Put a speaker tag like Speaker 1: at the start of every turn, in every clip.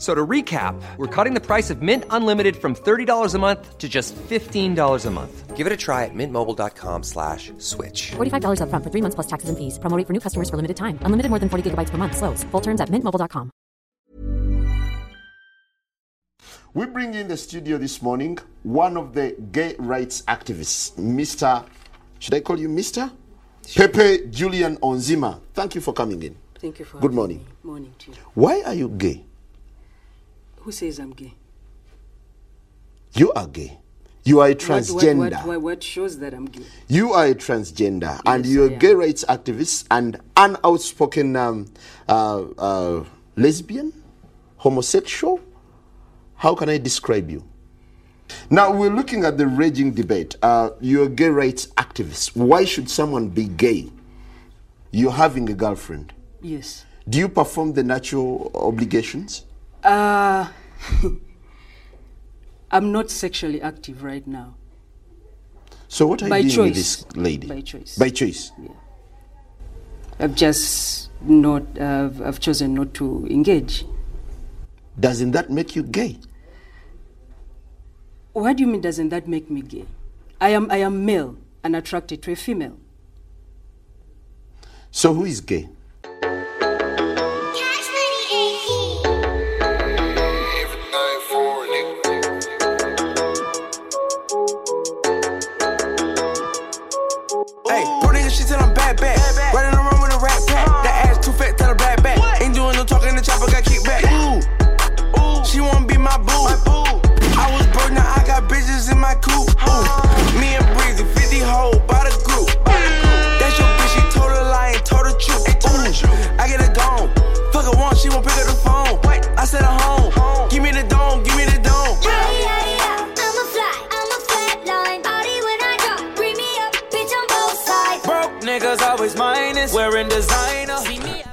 Speaker 1: So to recap, we're cutting the price of Mint Unlimited from $30 a month to just $15 a month. Give it a try at mintmobile.com slash switch.
Speaker 2: $45 upfront for three months plus taxes and fees. Promo rate for new customers for limited time. Unlimited more than 40 gigabytes per month. Slows. Full terms at mintmobile.com.
Speaker 3: We bring in the studio this morning one of the gay rights activists, Mr. Should I call you Mr? Pepe Julian Onziema. Thank you for coming in.
Speaker 4: Thank you for
Speaker 3: Good
Speaker 4: having
Speaker 3: morning.
Speaker 4: me. Morning to you.
Speaker 3: Why are you gay?
Speaker 4: Who says I'm gay?
Speaker 3: You are gay. You are a transgender.
Speaker 4: What, what, what, what shows that I'm gay?
Speaker 3: You are a transgender, and you're a gay rights activist and an outspoken um, uh, uh, lesbian, homosexual. How can I describe you? Now we're looking at the raging debate. Uh, you're a gay rights activist. Why should someone be gay? You're having a girlfriend.
Speaker 4: Yes.
Speaker 3: Do you perform the natural obligations?
Speaker 4: Uh, I'm not sexually active right now.
Speaker 3: So what are
Speaker 4: By
Speaker 3: you doing with
Speaker 4: choice.
Speaker 3: this lady?
Speaker 4: By choice.
Speaker 3: By choice.
Speaker 4: I've just not. Uh, I've chosen not to engage.
Speaker 3: Doesn't that make you gay?
Speaker 4: What do you mean? Doesn't that make me gay? I am. I am male and attracted to a female.
Speaker 3: So who is gay?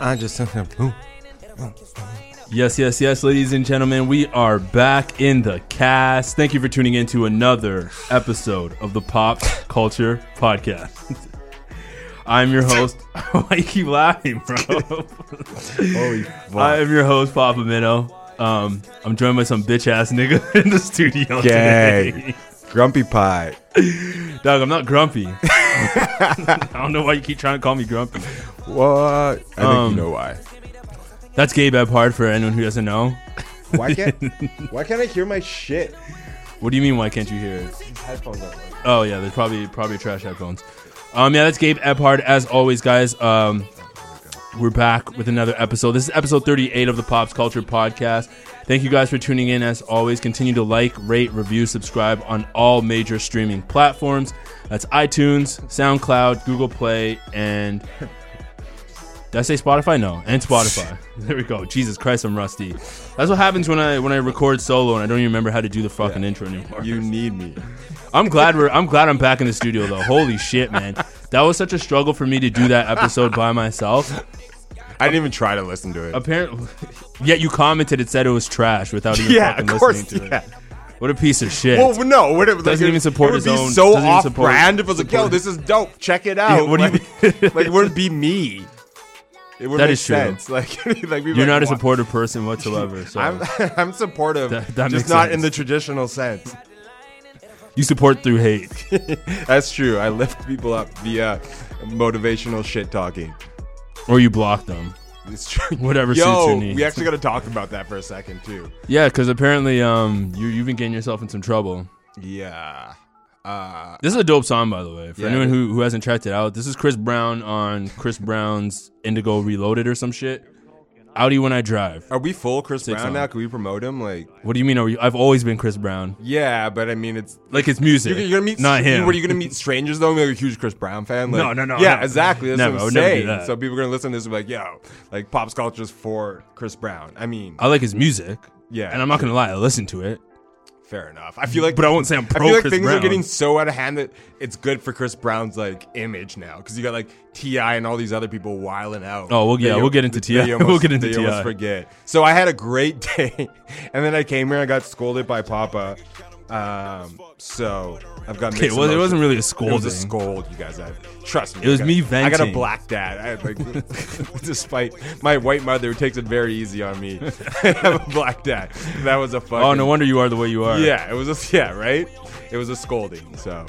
Speaker 5: I
Speaker 6: just.
Speaker 7: Yes, yes, yes, ladies and gentlemen, we are back in the cast. Thank you for tuning in to another episode of the Pop Culture Podcast. I'm your host. Why you keep laughing, bro?
Speaker 6: Holy fuck.
Speaker 7: I'm your host, Papa Minnow. Um, I'm joined by some bitch ass nigga in the studio
Speaker 6: Gang.
Speaker 7: today.
Speaker 6: Grumpy pie.
Speaker 7: Dog, I'm not grumpy. I don't know why you keep trying to call me grumpy.
Speaker 6: What? I think
Speaker 7: Um,
Speaker 6: you know why.
Speaker 7: That's Gabe Ebhard for anyone who doesn't know.
Speaker 6: Why can't Why can't I hear my shit?
Speaker 7: What do you mean? Why can't you hear it?
Speaker 6: Headphones aren't working.
Speaker 7: Oh yeah, there's probably probably trash headphones. Um, yeah, that's Gabe Ebhard. As always, guys, um, we're back with another episode. This is episode 38 of the Pops Culture Podcast. Thank you guys for tuning in. As always, continue to like, rate, review, subscribe on all major streaming platforms. That's iTunes, SoundCloud, Google Play, and did I say Spotify? No, and Spotify. there we go. Jesus Christ, I'm rusty. That's what happens when I when I record solo and I don't even remember how to do the fucking intro anymore.
Speaker 6: You need me.
Speaker 7: I'm glad we're I'm glad I'm back in the studio though. Holy shit, man. That was such a struggle for me to do that episode by myself.
Speaker 6: I didn't even try to listen to it.
Speaker 7: Apparently yet you commented it said it was trash without even
Speaker 6: Yeah,
Speaker 7: fucking
Speaker 6: of course,
Speaker 7: listening to
Speaker 6: yeah.
Speaker 7: it. What a piece of shit.
Speaker 6: Well, no, what it,
Speaker 7: Doesn't
Speaker 6: like,
Speaker 7: even support
Speaker 6: it would
Speaker 7: his
Speaker 6: be
Speaker 7: own-
Speaker 6: so
Speaker 7: doesn't even
Speaker 6: off
Speaker 7: support-
Speaker 6: brand if it was like, yo, this is dope. Check it out.
Speaker 7: Yeah, what do you
Speaker 6: like,
Speaker 7: mean?
Speaker 6: like, it wouldn't be me. It wouldn't
Speaker 7: That
Speaker 6: make
Speaker 7: is true.
Speaker 6: sense. Like, like we'd be
Speaker 7: You're
Speaker 6: like,
Speaker 7: not a
Speaker 6: "Wha-"
Speaker 7: supportive person whatsoever. So
Speaker 6: I'm, I'm supportive,
Speaker 7: That- that
Speaker 6: just
Speaker 7: makes
Speaker 6: not
Speaker 7: sense.
Speaker 6: in the traditional sense.
Speaker 7: you support through hate.
Speaker 6: That's true. I lift people up via motivational shit talking.
Speaker 7: Or you block them.
Speaker 6: It's true.
Speaker 7: Whatever
Speaker 6: Yo,
Speaker 7: suits your needs.
Speaker 6: we actually got to talk about that for a second too.
Speaker 7: Yeah, because apparently um you you've been getting yourself in some trouble.
Speaker 6: Yeah. Uh,
Speaker 7: This is a dope song, by the way. For
Speaker 6: Yeah,
Speaker 7: anyone who, who hasn't checked it out, this is Chris Brown on Chris Brown's Indigo Reloaded or some shit. Audi when I drive.
Speaker 6: Are we full Chris
Speaker 7: Six
Speaker 6: Brown
Speaker 7: on.
Speaker 6: now? Can we promote him? Like,
Speaker 7: What do you mean? Are we, I've always been Chris Brown.
Speaker 6: yeah, but I mean, it's
Speaker 7: Like it's music,
Speaker 6: you're, you're gonna meet
Speaker 7: not him.
Speaker 6: Are you gonna meet strangers though? Like a huge Chris Brown fan? Like,
Speaker 7: No, no, no,
Speaker 6: Yeah,
Speaker 7: no.
Speaker 6: exactly. That's
Speaker 7: Never,
Speaker 6: what
Speaker 7: I
Speaker 6: I'm
Speaker 7: would never do
Speaker 6: saying.
Speaker 7: that.
Speaker 6: So people are gonna listen to this and be like, yo, like pop's culture's for Chris Brown. I mean,
Speaker 7: I like his music.
Speaker 6: Yeah.
Speaker 7: and I'm not gonna lie, I listen to it.
Speaker 6: Fair enough. I feel like,
Speaker 7: But I won't say I'm pro.
Speaker 6: I feel like
Speaker 7: Chris
Speaker 6: things
Speaker 7: Brown.
Speaker 6: are getting so out of hand that it's good for Chris Brown's like image now because you got like T.I. and all these other people wiling out.
Speaker 7: Oh, well, yeah,
Speaker 6: you-
Speaker 7: we'll get into T.I.
Speaker 6: almost-
Speaker 7: We'll get into
Speaker 6: that you almost
Speaker 7: T.I.
Speaker 6: forget. So I had a great day, and then I came here and I got scolded by Papa. Um, so I've got.
Speaker 7: Okay, well, it wasn't really a scold.
Speaker 6: It was a scold, you guys. I, trust me.
Speaker 7: It was
Speaker 6: got-
Speaker 7: me
Speaker 6: I got a black dad. I like, despite my white mother, who takes it very easy on me, I have a black dad. That was a fucking.
Speaker 7: Oh, no wonder you are the way you are.
Speaker 6: Yeah, it was a yeah, right. It was a scolding. So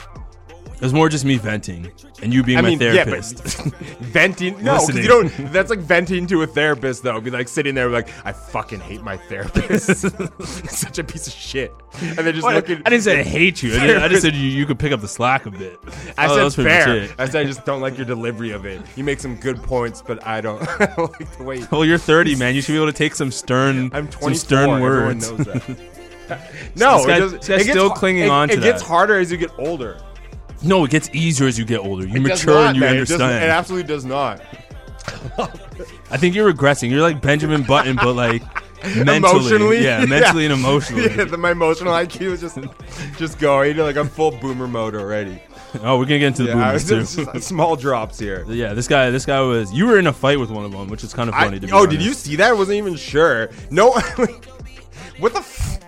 Speaker 7: it was more just me venting and you being
Speaker 6: I
Speaker 7: my
Speaker 6: mean,
Speaker 7: therapist.
Speaker 6: yeah, venting. No, because you don't. That's like venting to a therapist, though. Be like sitting there, like I fucking hate my therapist. Such a piece of shit. And then just
Speaker 7: Well,
Speaker 6: looking.
Speaker 7: I didn't say I hate you. I, did, I just said you, you could pick up the slack a bit.
Speaker 6: I
Speaker 7: Oh,
Speaker 6: said
Speaker 7: that's pretty much
Speaker 6: fair. I said I just don't like your delivery of it. You make some good points, but I don't, I don't like the way.
Speaker 7: Well, you're 30, man. You should be able to take some stern,
Speaker 6: I'm
Speaker 7: some
Speaker 6: 24.
Speaker 7: stern
Speaker 6: Everyone
Speaker 7: words.
Speaker 6: knows that. no,
Speaker 7: This guy-
Speaker 6: it does- it
Speaker 7: still clinging
Speaker 6: it,
Speaker 7: on to
Speaker 6: It gets harder as you get older.
Speaker 7: No, it gets easier as you get older. You
Speaker 6: It does
Speaker 7: mature
Speaker 6: not,
Speaker 7: and you
Speaker 6: man. It
Speaker 7: understand.
Speaker 6: It, absolutely does not.
Speaker 7: I think you're regressing. You're like Benjamin Button, but like mentally,
Speaker 6: emotionally,
Speaker 7: yeah, mentally and emotionally.
Speaker 6: Yeah, the, my emotional IQ is just just going. Like I'm full boomer mode already.
Speaker 7: Oh, we're gonna get into the
Speaker 6: Yeah,
Speaker 7: boomers too.
Speaker 6: just- just small drops here.
Speaker 7: yeah, this guy, this guy was. You were in a fight with one of them, which is kind of
Speaker 6: I-
Speaker 7: funny. to be
Speaker 6: oh, did
Speaker 7: honest.
Speaker 6: you see that? I wasn't even sure. No, what the? F-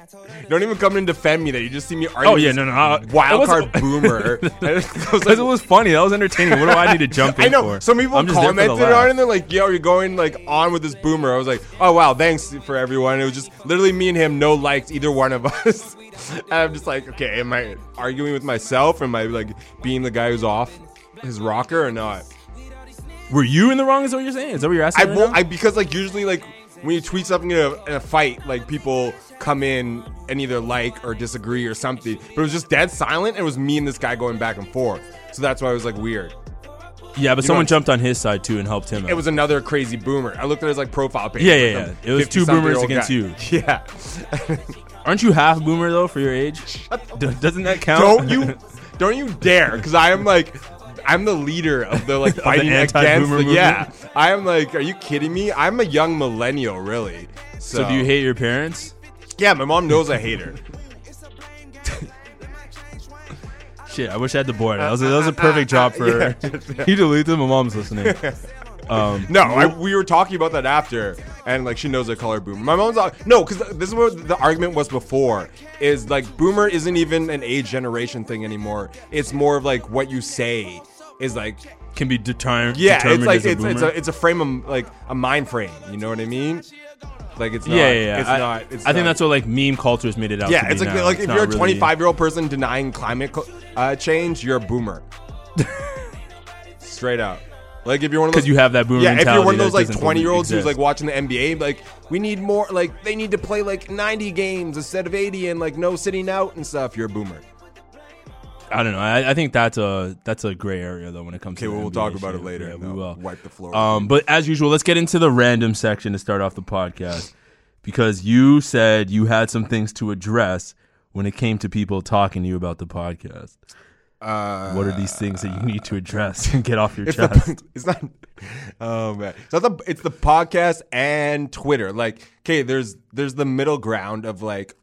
Speaker 6: don't even come and defend me. That you just see me argue.
Speaker 7: Oh yeah, no, no, I-
Speaker 6: wild card boomer. I
Speaker 7: Because
Speaker 6: like,
Speaker 7: it was funny. That was entertaining. What do I need to jump in
Speaker 6: I know.
Speaker 7: for?
Speaker 6: Some people
Speaker 7: I'm just the
Speaker 6: commented on it and they're like, yo, you're going like on with this boomer. I was like, oh wow, thanks for everyone. It was just literally me and him, no likes, either one of us. and I'm just like, okay, am I arguing with myself? Am I like being the guy who's off his rocker or not?
Speaker 7: Were you in the wrong? Is what you're saying? Is that what you're
Speaker 6: I
Speaker 7: asking? right
Speaker 6: won't? I because like usually like when you tweet something in a, in a fight, like people come in and either like or disagree or something. But it was just dead silent. It was me and this guy going back and forth. So that's why it was like weird.
Speaker 7: yeah, but
Speaker 6: you
Speaker 7: someone jumped on his side too and helped him.
Speaker 6: It was another crazy boomer. I looked at his like profile page.
Speaker 7: Yeah, yeah, yeah. It was two boomers against you.
Speaker 6: Yeah.
Speaker 7: Aren't you half boomer though for your age? D- Doesn't that count?
Speaker 6: don't you don't you dare because I am like I'm the leader of the like
Speaker 7: the
Speaker 6: fighting against the, yeah. I am like, are you kidding me? I'm a young millennial, really. So,
Speaker 7: so do you hate your parents?
Speaker 6: Yeah, my mom knows I hate her.
Speaker 7: Shit, I wish I had the board. That was a, that was a perfect job for her. you delete them. My mom's listening. Um,
Speaker 6: No, I, we were talking about that after, and like she knows I call her boomer. My mom's like, no, because this is what the argument was before. Is like boomer isn't even an age generation thing anymore. It's more of like what you say is like
Speaker 7: can be deter-
Speaker 6: yeah,
Speaker 7: determined
Speaker 6: it's like
Speaker 7: as a
Speaker 6: it's it's a it's a frame of like a mind frame. You know what I mean? Like it's not,
Speaker 7: yeah, yeah, yeah.
Speaker 6: It's
Speaker 7: I,
Speaker 6: not. It's
Speaker 7: I think that's what like meme culture's made it out.
Speaker 6: yeah.
Speaker 7: to be
Speaker 6: It's like
Speaker 7: now.
Speaker 6: like
Speaker 7: It's
Speaker 6: if you're a
Speaker 7: really-
Speaker 6: 25 year old person denying climate uh, change, you're a boomer. Straight out. Like if you're one of those
Speaker 7: because you have that boomer
Speaker 6: yeah, if you're one of those like 20 year olds who's like watching the NBA, like we need more, like they need to play like 90 games instead of 80, and like no sitting out and stuff. You're a boomer.
Speaker 7: I don't know. I, I think that's a that's a gray area though when it comes
Speaker 6: Okay,
Speaker 7: to.
Speaker 6: well, we'll talk about it later.
Speaker 7: Yeah, we
Speaker 6: I'll
Speaker 7: will.
Speaker 6: wipe the floor.
Speaker 7: Um, but as usual, let's get into the random section to start off the podcast because you said you had some things to address when it came to people talking to you about the podcast.
Speaker 6: uh,
Speaker 7: What are these things that you need to address and get off your
Speaker 6: it's,
Speaker 7: chest?
Speaker 6: the, it's not. Oh man, it's not the. It's the podcast and Twitter. Like, okay, there's there's the middle ground of like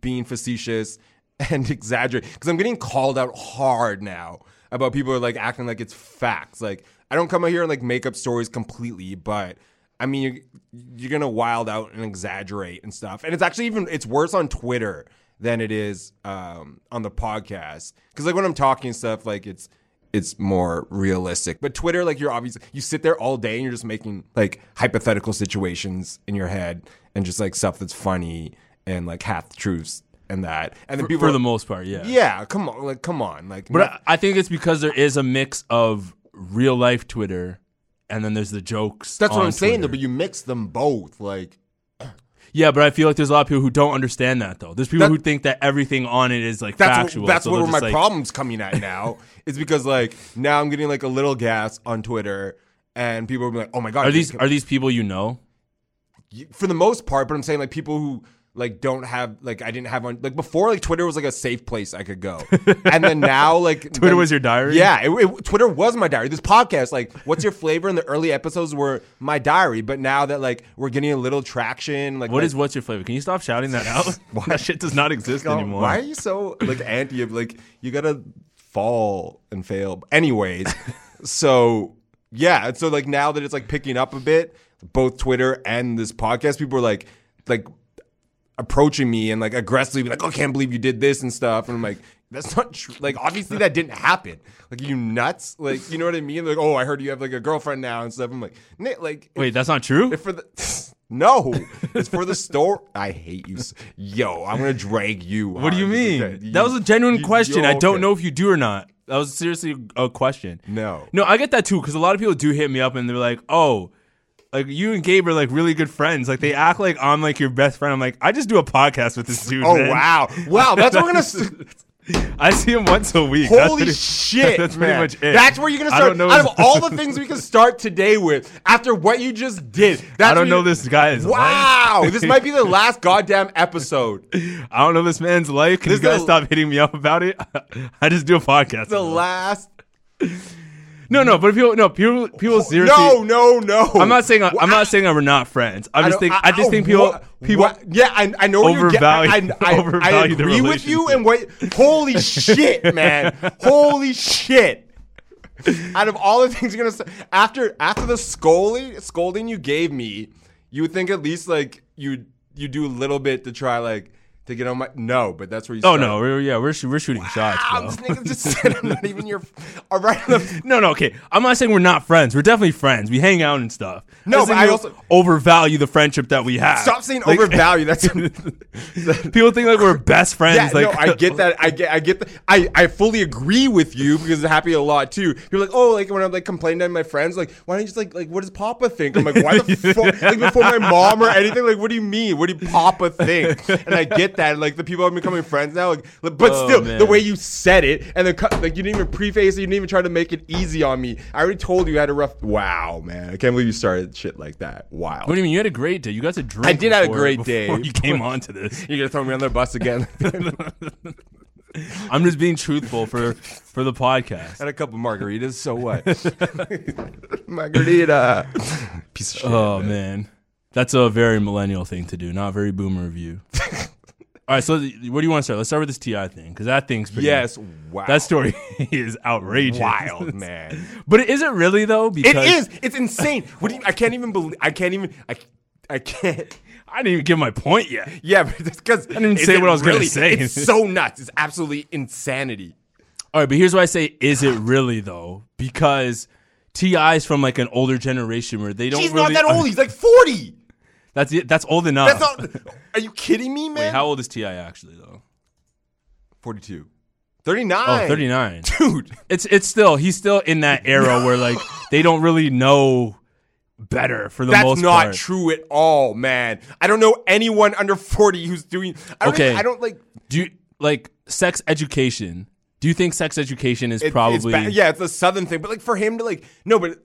Speaker 6: being facetious and exaggerate because I'm getting called out hard now about people are like acting like it's facts. Like, I don't come out here and like make up stories completely, but I mean, you're, you're gonna wild out and exaggerate and stuff. And it's actually even it's worse on Twitter than it is um, on the podcast because like when I'm talking stuff, like it's it's more realistic. But Twitter, like you're obviously you sit there all day and you're just making like hypothetical situations in your head and just like stuff that's funny and like half truths and that. And then people
Speaker 7: For
Speaker 6: are-
Speaker 7: the most part, yeah.
Speaker 6: yeah, come on, like come on, like
Speaker 7: But
Speaker 6: not-
Speaker 7: I, think it's because there is a mix of real life Twitter and then there's the jokes.
Speaker 6: that's what I'm saying though. But you mix them both, like
Speaker 7: Yeah, but I feel like there's a lot of people who don't understand that though. There's people
Speaker 6: That-
Speaker 7: who think that everything on it is like
Speaker 6: that's
Speaker 7: factual.
Speaker 6: what, that's
Speaker 7: so
Speaker 6: where my
Speaker 7: like-
Speaker 6: problem's coming at now. is because like now I'm getting like a little gas on Twitter, and people will be like, "Oh my god,
Speaker 7: Are these are these people you know?
Speaker 6: for the most part. But I'm saying like people who like don't have like I didn't have on like before like Twitter was like a safe place I could go, and then now like
Speaker 7: Twitter
Speaker 6: then-
Speaker 7: was your diary?
Speaker 6: Yeah, it, it- Twitter was my diary. This podcast, like, what's your flavor? In the early episodes were my diary, but now that like we're getting a little traction, like
Speaker 7: What
Speaker 6: like,
Speaker 7: is what's your flavor? Can you stop shouting that out? that shit does not exist anymore.
Speaker 6: Why are you so like anti of like you gotta fall and fail? Anyways, so yeah, so like now that it's like picking up a bit, both Twitter and this podcast, people are like like approaching me and like aggressively be like, "Oh, I can't believe you did this and stuff," and I'm like. That's not true. Like, obviously, that didn't happen. Like, you nuts. Like, you know what I mean? Like, oh, I heard you have like a girlfriend now and stuff. I'm like, "Nah, like,
Speaker 7: Wait, that's not true.
Speaker 6: if for the no, it's for the store. I hate you, yo. I'm gonna drag you.
Speaker 7: What do you mean?
Speaker 6: Okay,
Speaker 7: that was a genuine
Speaker 6: you-
Speaker 7: question. I don't
Speaker 6: okay.
Speaker 7: know if you do or not. That was seriously a question.
Speaker 6: No.
Speaker 7: No, I get that too because a lot of people do hit me up and they're like, "Oh, like you and Gabe are like really good friends. Like they act like I'm like your best friend." I'm like, I just do a podcast with this dude.
Speaker 6: Oh
Speaker 7: man."
Speaker 6: wow, wow. That's what we're gonna.
Speaker 7: I see him once a week. That's
Speaker 6: Holy
Speaker 7: pretty-
Speaker 6: shit,
Speaker 7: That's pretty
Speaker 6: man.
Speaker 7: much it.
Speaker 6: That's where you're gonna start. Out of all the things we can start today with, after what you just did, that's
Speaker 7: I don't know
Speaker 6: you-
Speaker 7: this guy's life.
Speaker 6: Wow, this might be the last goddamn episode.
Speaker 7: I don't know this man's life. Can
Speaker 6: This
Speaker 7: you guys
Speaker 6: the-
Speaker 7: stop hitting me up about it? I just do a podcast.
Speaker 6: The last.
Speaker 7: No, no, but if people, no, people, people seriously.
Speaker 6: No, no, no.
Speaker 7: I'm not saying I, I'm not saying that we're not friends. I just
Speaker 6: don't-
Speaker 7: think I, just think people
Speaker 6: what-
Speaker 7: people
Speaker 6: what- yeah, I, I know where you're getting. I,
Speaker 7: overvalue-
Speaker 6: I, I, I agree with you, and what? Holy shit, man! Holy shit! Out of all the things you're gonna say, after after the scolding scolding you gave me, you would think at least like you you do a little bit to try like to get on my no, but that's where you.
Speaker 7: Oh
Speaker 6: start.
Speaker 7: no, we're, yeah, we're we're shooting shots,
Speaker 6: Wow,
Speaker 7: bro.
Speaker 6: this nigga just said I'm not even your. All right,
Speaker 7: No, no, okay. I'm not saying we're not friends. We're definitely friends. We hang out and stuff.
Speaker 6: No, but I also-
Speaker 7: overvalue the friendship that we have.
Speaker 6: stop saying
Speaker 7: Like-
Speaker 6: overvalue. That's
Speaker 7: People think like we're best friends.
Speaker 6: Yeah,
Speaker 7: like
Speaker 6: no, I get that. I get, I get that. I, I fully agree with you because it happened a lot too. You're like, oh, like when I'm like complaining to my friends, like, why don't you just like, like, what does Papa think? I'm like, why the fuck? Like before my mom or anything, like, what do you mean? What do you Papa think? And I get that. Like the people are becoming friends now. Like, but
Speaker 7: Oh,
Speaker 6: still,
Speaker 7: man.
Speaker 6: the way you said it, and then cut- like you didn't even preface it. You didn't even try to make it easy on me. I already told you I had a rough. Wow, man, I can't believe you started shit like that. Wow.
Speaker 7: What do you mean? You had a great day. You got to drink.
Speaker 6: I did have a great day.
Speaker 7: You came on to this.
Speaker 6: You're gonna throw me on the bus again.
Speaker 7: I'm just being truthful for for the podcast.
Speaker 6: and a couple margaritas. So what? Margarita. Piece of shit.
Speaker 7: Oh man, that's a very millennial thing to do, not very boomer of you. All right, so where do you want to start? Let's start with this T.I. thing because that thing's pretty,
Speaker 6: Yes. Wow.
Speaker 7: That story is outrageous,
Speaker 6: wild, man.
Speaker 7: But is it really though? Because
Speaker 6: is. It's insane. What do you? I can't even believe. I can't even. I. I can't.
Speaker 7: I didn't even give my point yet.
Speaker 6: Yeah, because I
Speaker 7: didn't say what I was gonna say.
Speaker 6: It's so nuts. It's absolutely insanity.
Speaker 7: All right, but here's why I say, is it really though? Because T.I.'s from like an older generation where they don't.
Speaker 6: He's
Speaker 7: really
Speaker 6: not that old. He's like forty.
Speaker 7: That's it. That's old enough.
Speaker 6: That's not. Are you kidding me, man?
Speaker 7: Wait, how old is T.I. actually though?
Speaker 6: Forty-two. Thirty-nine.
Speaker 7: Oh, 39.
Speaker 6: Dude.
Speaker 7: It's it's still he's still in that era where like they don't really know better for the most
Speaker 6: That's
Speaker 7: not
Speaker 6: true at all, man. I don't know anyone under 40 who's doing. I don't
Speaker 7: Okay.
Speaker 6: even- I don't like.
Speaker 7: Do you like sex education? Do you think sex education is
Speaker 6: it-
Speaker 7: probably
Speaker 6: It's ba- yeah, it's a southern thing, but like for him to like no, but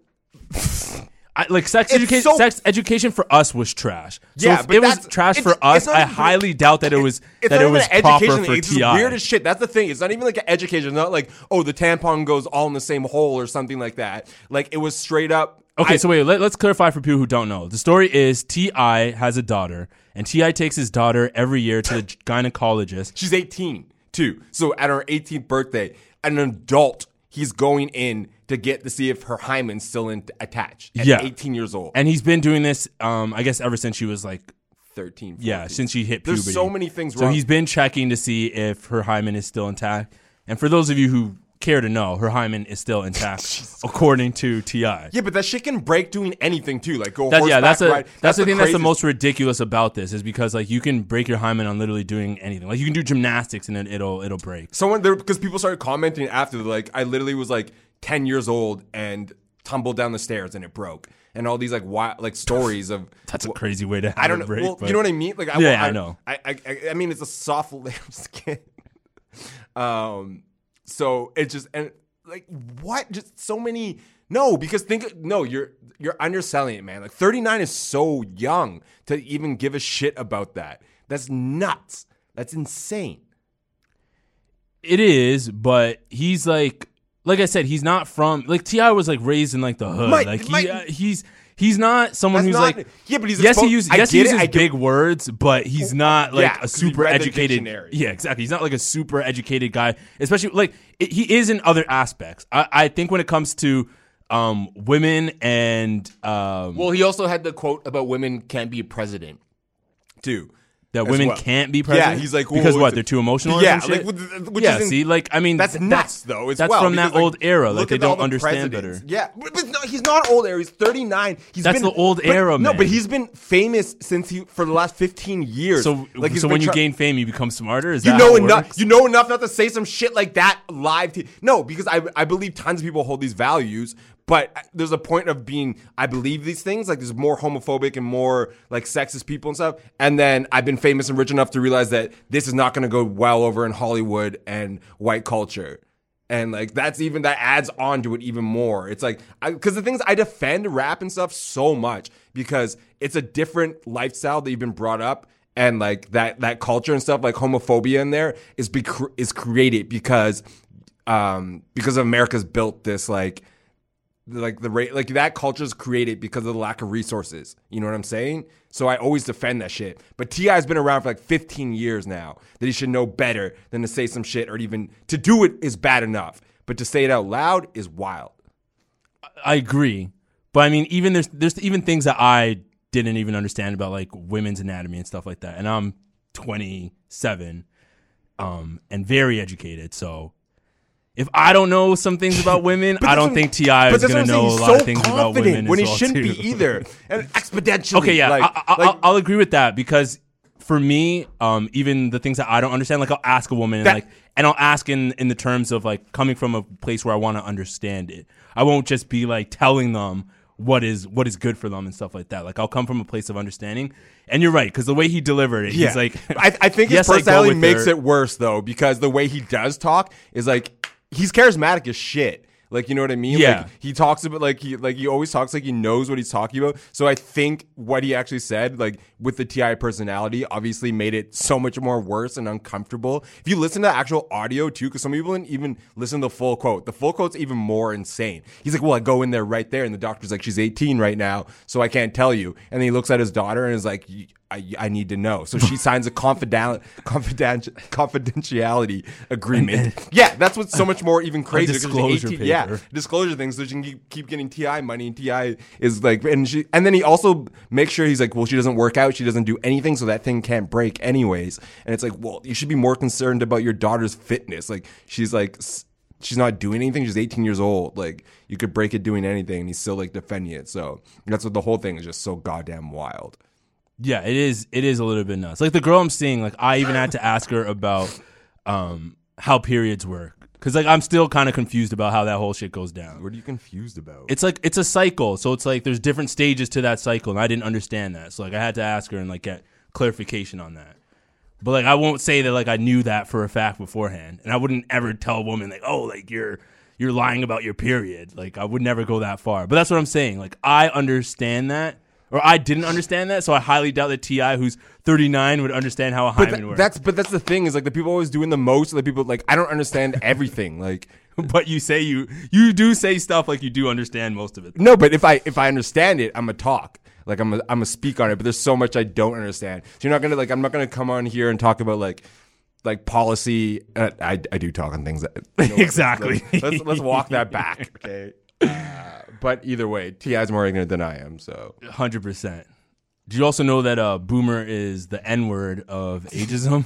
Speaker 7: I, like sex education?
Speaker 6: so-
Speaker 7: sex education for us was trash. So
Speaker 6: Yeah, but
Speaker 7: it was trash for us. I
Speaker 6: even-
Speaker 7: highly doubt that it was that it was proper for.
Speaker 6: It's
Speaker 7: Ti.
Speaker 6: weird as shit. That's the thing. It's not even like an education. It's not like oh the tampon goes all in the same hole or something like that. Like it was straight up.
Speaker 7: Okay,
Speaker 6: I-
Speaker 7: so wait, Let, let, us clarify for people who don't know. The story is T.I. has a daughter, and T.I. takes his daughter every year to the gynecologist.
Speaker 6: she's 18 too. So at her 18th birthday, an adult, he's going in to get to see if her hymen's still in, attached. At
Speaker 7: Yeah.
Speaker 6: 18 years old.
Speaker 7: And he's been doing this, um, I guess, ever since she was like
Speaker 6: 13.
Speaker 7: Yeah, since she hit puberty.
Speaker 6: There's so many things wrong.
Speaker 7: So he's been checking to see if her hymen is still intact. And for those of you who care to know, her hymen is still intact, according to Ti.
Speaker 6: Yeah, but that shit can break doing anything too. Like go
Speaker 7: That,
Speaker 6: horseback
Speaker 7: yeah, that's a
Speaker 6: ride.
Speaker 7: that's, the thing that's the most ridiculous about this is because like you can break your hymen on literally doing anything. Like you can do gymnastics and then it'll it'll break.
Speaker 6: Someone there because people started commenting after like I literally was like 10 years old and tumbled down the stairs and it broke. And all these like wild, like stories of
Speaker 7: That's a crazy way to have
Speaker 6: I don't know.
Speaker 7: break.
Speaker 6: well, you know what I mean? Like, I,
Speaker 7: Yeah,
Speaker 6: I,
Speaker 7: I know.
Speaker 6: I, I, I, mean, it's a soft layer of skin. um, so it just and like what? Just so many No, because think no, you're you're underselling it, man. Like 39 is so young to even give a shit about that. That's nuts. That's insane.
Speaker 7: It is, but he's like, like I said, he's not from like T.I. was like raised in like the hood.
Speaker 6: My-
Speaker 7: like he,
Speaker 6: my-
Speaker 7: uh, he's he's not someone who's
Speaker 6: not-
Speaker 7: like
Speaker 6: yeah, but he's
Speaker 7: yes he uses yes he
Speaker 6: get it,
Speaker 7: uses
Speaker 6: get-
Speaker 7: big words, but he's not like
Speaker 6: Yeah,
Speaker 7: a
Speaker 6: 'cause he
Speaker 7: super educated. Yeah, exactly. He's not like a super educated guy, especially like it, he is in other aspects. I, I think when it comes to um women and um
Speaker 6: Well, he also had the quote about women can't be president, too.
Speaker 7: That
Speaker 6: as
Speaker 7: women
Speaker 6: well.
Speaker 7: can't be
Speaker 6: Yeah,
Speaker 7: president.
Speaker 6: he's like,
Speaker 7: because what they're too emotional. or
Speaker 6: Yeah,
Speaker 7: some
Speaker 6: like,
Speaker 7: shit?
Speaker 6: which
Speaker 7: yeah. See, like I mean,
Speaker 6: That's
Speaker 7: th-
Speaker 6: nuts, though. As
Speaker 7: that's
Speaker 6: well,
Speaker 7: from that
Speaker 6: like,
Speaker 7: old era. Like they don't
Speaker 6: the
Speaker 7: understand
Speaker 6: presidents.
Speaker 7: better.
Speaker 6: Yeah, but, but no, he's not old era. He's 39. He's
Speaker 7: That's
Speaker 6: been,
Speaker 7: the old
Speaker 6: but-
Speaker 7: era,
Speaker 6: No,
Speaker 7: man.
Speaker 6: but he's been famous since he for the last 15 years.
Speaker 7: So,
Speaker 6: like
Speaker 7: so when you
Speaker 6: try-
Speaker 7: gain fame, you become smarter. Is
Speaker 6: you
Speaker 7: that
Speaker 6: know enough.
Speaker 7: works?
Speaker 6: You know enough not to say some shit like that live. To, no, because I I believe tons of people hold these values, but there's a point of being. I believe these things. Like there's more homophobic and more like sexist people and stuff. And then I've been famous and rich enough to realize that this is not going to go well over in Hollywood and white culture. And like that's even that adds on to it even more. It's like because the things I defend rap and stuff so much because it's a different lifestyle that you've been brought up and like that that culture and stuff like homophobia in there is be is created because um because America's built this like like the rate like that culture is created because of the lack of resources. You know what I'm saying? So I always defend that shit. But T.I. has been around for like 15 years now. That he should know better than to say some shit or even to do it is bad enough. But to say it out loud is wild.
Speaker 7: I agree, but I mean, even there's there's even things that I didn't even understand about like women's anatomy and stuff like that. And I'm 27, um, and very educated. So if I don't know some things about women, I don't think T.I. is going to know a lot
Speaker 6: He's
Speaker 7: of things about women
Speaker 6: when
Speaker 7: as
Speaker 6: he
Speaker 7: well,
Speaker 6: shouldn't
Speaker 7: too.
Speaker 6: be either, and exponentially.
Speaker 7: Okay, yeah,
Speaker 6: like,
Speaker 7: I, I,
Speaker 6: like-
Speaker 7: I'll, I'll agree with that because for me, um, even the things that I don't understand, like I'll ask a woman, and like, and I'll ask in in the terms of like coming from a place where I want to understand it. I won't just be like telling them what is what is good for them and stuff like that. Like I'll come from a place of understanding. And you're right because the way he delivered it,
Speaker 6: Yeah.
Speaker 7: he's like,
Speaker 6: I, I think his
Speaker 7: go
Speaker 6: personality makes
Speaker 7: her.
Speaker 6: it worse though, because the way he does talk is like he's charismatic as shit. Like you know what I mean?
Speaker 7: Yeah.
Speaker 6: Like he talks about like he like he always talks like he knows what he's talking about. So I think what he actually said, like with the T.I. personality, obviously made it so much more worse and uncomfortable. If you listen to the actual audio too, because some people didn't even listen to the full quote. The full quote's even more insane. He's like, "Well, I go in there right there," and the doctor's like, "She's 18 right now, so I can't tell you." And then he looks at his daughter and is like. "Y- I, I need to know. So she signs a confident, confident, confidentiality agreement. yeah, that's what's so much more even crazier.
Speaker 7: disclosure
Speaker 6: 18 Yeah, disclosure things so she can keep, keep getting T.I. money. And T.I. is like, and she, and then he also makes sure he's like, well, she doesn't work out, she doesn't do anything, so that thing can't break anyways. And it's like, well, you should be more concerned about your daughter's fitness. Like she's like. She's not doing anything. She's 18 years old. Like you could break it doing anything, and he's still like defending it. So that's what the whole thing is just so goddamn wild.
Speaker 7: Yeah, it is. It is a little bit nuts. Like the girl I'm seeing, like I even had to ask her about um, how periods work because like I'm still kind of confused about how that whole shit goes down.
Speaker 6: What are you confused about?
Speaker 7: It's like it's a cycle, so it's like there's different stages to that cycle, and I didn't understand that. So like I had to ask her and like get clarification on that. But like I won't say that like I knew that for a fact beforehand, and I wouldn't ever tell a woman like, oh, like you're you're lying about your period. Like I would never go that far. But that's what I'm saying. Like I understand that, or I didn't understand that, so I highly doubt that T.I., who's 39, would understand how a
Speaker 6: But
Speaker 7: hymen
Speaker 6: tha-
Speaker 7: works.
Speaker 6: that's but that's the thing is like the people always doing the most. The people like I don't understand everything. Like
Speaker 7: but you say you you do say stuff like you do understand most of it.
Speaker 6: no, but if I if I understand it, I'm a talk. Like I'm a, I'm a speak on it. But there's so much I don't understand. So you're not gonna like I'm not gonna come on here and talk about like like policy. Uh, I I do talk on things that you know,
Speaker 7: Exactly.
Speaker 6: Let's let's walk that back. Okay. Uh, but either way, T.I. is more ignorant than I am. So
Speaker 7: Hundred percent. Do you also know that uh, boomer is the N word of ageism?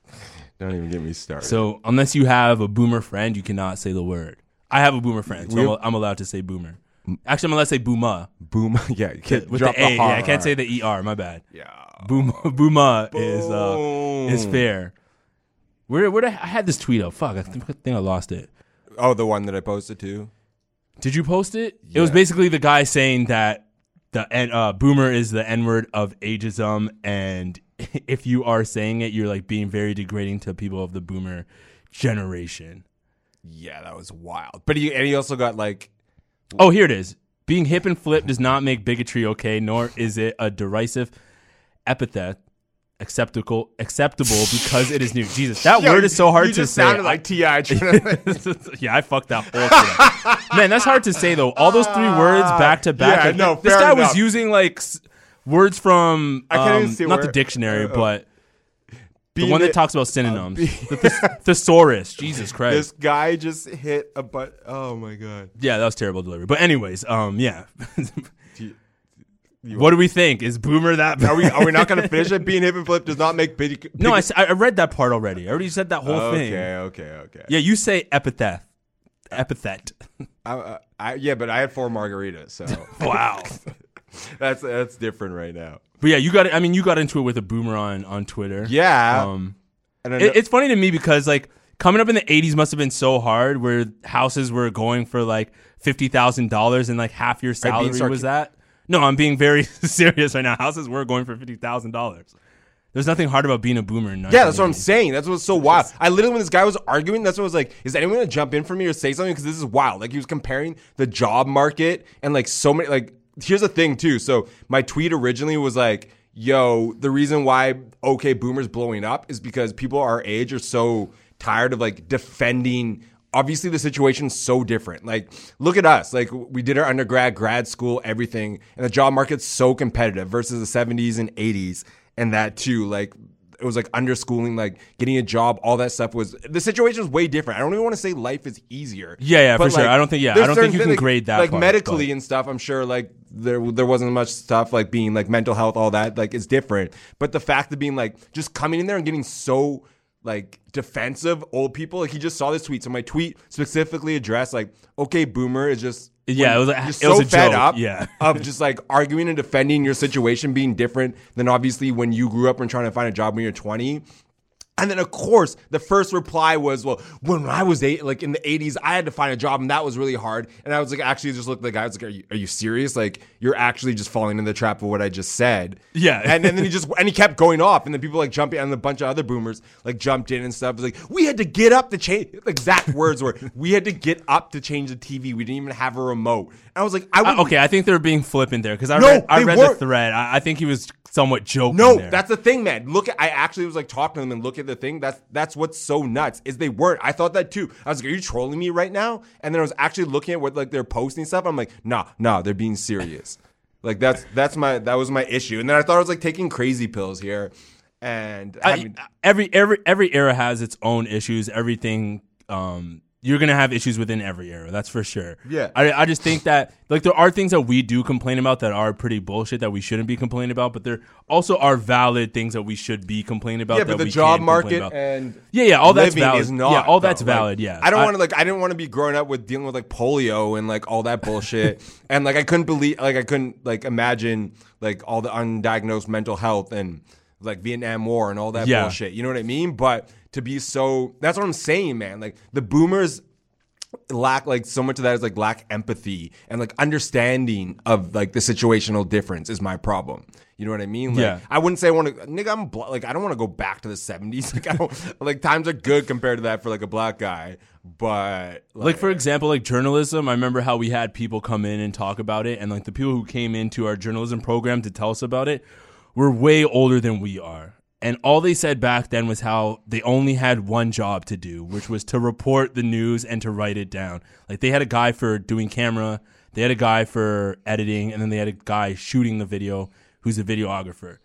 Speaker 6: don't even get me started.
Speaker 7: so unless you have a boomer friend, you cannot say the word. I have a boomer friend, so I'm, I'm allowed to say boomer. Actually, I'm allowed to say booma
Speaker 6: boom. yeah, you can't
Speaker 7: with
Speaker 6: drop
Speaker 7: the A. yeah, I can't say the er. My bad.
Speaker 6: Yeah.
Speaker 7: Boom, booma is uh, is fair. Where where did I, I had this tweet up? Fuck, I think, I think I lost it.
Speaker 6: Oh, the one that I posted too.
Speaker 7: Did you post it? It was basically the guy saying that the uh, boomer is the N word of ageism, and if you are saying it, you're like being very degrading to people of the boomer generation.
Speaker 6: Yeah, that was wild. But he and he also got like
Speaker 7: Oh, here it is. Being hip and flip does not make bigotry okay, nor is it a derisive epithet acceptable acceptable because it is new. Jesus, that
Speaker 6: Yo,
Speaker 7: word is so hard
Speaker 6: you
Speaker 7: to
Speaker 6: just
Speaker 7: say.
Speaker 6: Sounded like Ti.
Speaker 7: yeah, I fucked that whole thing. Man, that's hard to say though. All those three words back to back.
Speaker 6: yeah,
Speaker 7: like,
Speaker 6: no,
Speaker 7: this guy was using like s- words from
Speaker 6: I can't even
Speaker 7: um,
Speaker 6: see
Speaker 7: not
Speaker 6: where-
Speaker 7: the dictionary,
Speaker 6: uh, uh,
Speaker 7: but the one that talks about synonyms. the thes- thesaurus. Jesus Christ.
Speaker 6: this guy just hit a butt. Oh my god.
Speaker 7: Yeah, that was terrible delivery. But anyways, um, yeah. What do we think? Is Boomer that?
Speaker 6: Are we are we not going to finish it? Being hip and flip does not make big.
Speaker 7: no, I, I read that part already. I already said that whole
Speaker 6: Okay,
Speaker 7: thing.
Speaker 6: okay, okay. Okay.
Speaker 7: Yeah, you say epithet. Epithet.
Speaker 6: I, uh, I, yeah, but I had four margaritas, so
Speaker 7: Wow.
Speaker 6: that's that's different right now.
Speaker 7: But yeah, you got. I mean, you got into it with a boomer on on Twitter.
Speaker 6: Yeah.
Speaker 7: Um,
Speaker 6: And
Speaker 7: it, it's funny to me because like coming up in the '80s must have been so hard, where houses were going for like fifty thousand dollars and like half your salary
Speaker 6: sarc-
Speaker 7: was that. No, I'm being very serious right now. Houses were going for fifty thousand dollars. There's nothing hard about being a boomer. In
Speaker 6: Yeah, that's what I'm saying. That's what's so wild. I literally, when this guy was arguing, that's what I was like, is anyone gonna jump in for me or say something? Because this is wild. Like he was comparing the job market and like so many. Like here's the thing too. So my tweet originally was like, "Yo, the reason why OK Boomer's blowing up is because people our age are so tired of like defending." Obviously, the situation's so different. Like, look at us. Like, we did our undergrad, grad school, everything, and the job market's so competitive versus the 70s and 80s, and that too. Like, it was like underschooling, like getting a job, all that stuff was the situation was way different. I don't even want to say life is easier.
Speaker 7: Yeah, yeah, for sure. I don't think- yeah, I don't think you can
Speaker 6: things,
Speaker 7: grade that
Speaker 6: Like
Speaker 7: part,
Speaker 6: medically
Speaker 7: but-
Speaker 6: and stuff, I'm sure like there there wasn't much stuff like being like mental health, all that like is different. But the fact of being like just coming in there and getting so like defensive old people, like he just saw this tweet. So my tweet specifically addressed like, okay, boomer is just
Speaker 7: Yeah, it was a-
Speaker 6: you're
Speaker 7: it
Speaker 6: so
Speaker 7: was
Speaker 6: fed
Speaker 7: joke,
Speaker 6: up
Speaker 7: yeah.
Speaker 6: of just like arguing and defending your situation being different than obviously when you grew up and trying to find a job when you're 20. And then, of course, the first reply was, "Well, when I was eight, like in the '80s, I had to find a job, and that was really hard." And I was like, actually, just looked at the guy. I was like, "Are you, are you serious? Like, you're actually just falling in the trap of what I just said."
Speaker 7: Yeah.
Speaker 6: And, and then he just and he kept going off, and then people like jumping, and a bunch of other boomers like jumped in and stuff. It was like, "We had to get up to change." The exact words were, "We had to get up to change the TV. We didn't even have a remote." And I was like, "I would
Speaker 7: Uh, okay, I think they're being flippant there because I
Speaker 6: No,
Speaker 7: read, I read the
Speaker 6: weren't.
Speaker 7: thread. I, I think he was somewhat joking.
Speaker 6: No,
Speaker 7: there.
Speaker 6: that's the thing, man. Look, at, I actually was like talking to them and look at the thing. That's that's what's so nuts is they weren't. I thought that too. I was like, are you trolling me right now? And then I was actually looking at what like they're posting stuff. I'm like, nah, nah, they're being serious. like that's that's my that was my issue. And then I thought I was like taking crazy pills here, and
Speaker 7: I-
Speaker 6: having-
Speaker 7: every every every era has its own issues. Everything um you're gonna have issues within every era. That's for sure.
Speaker 6: Yeah.
Speaker 7: I I just think that like there are things that we do complain about that are pretty bullshit that we shouldn't be complaining about, but there also are valid things that we should be complaining about.
Speaker 6: yeah,
Speaker 7: that
Speaker 6: but the
Speaker 7: we
Speaker 6: job market and
Speaker 7: yeah, yeah, all that's valid.
Speaker 6: is not.
Speaker 7: yeah, all
Speaker 6: though.
Speaker 7: that's
Speaker 6: Like,
Speaker 7: valid. yeah,
Speaker 6: I don't want to like. I didn't want to be growing up with dealing with like polio and like all that bullshit. and like I couldn't believe, like I couldn't like imagine like all the undiagnosed mental health and like Vietnam War and all that
Speaker 7: Yeah.
Speaker 6: bullshit. You know what I mean? But to be so, that's what I'm saying, man. Like the boomers lack like so much of that is like lack empathy and like understanding of like the situational difference is my problem. You know what I mean? Like,
Speaker 7: Yeah.
Speaker 6: I wouldn't say I want to, nigga. I'm bla- like I don't want to go back to the '70s. Like I don't like times are good compared to that for like a black guy. But
Speaker 7: like for example like journalism i remember how we had people come in and talk about it and like the people who came into our journalism program to tell us about it were way older than we are and all they said back then was how they only had one job to do which was to report the news and to write it down. Like they had a guy for doing camera they had a guy for editing and then they had a guy shooting the video who's a videographer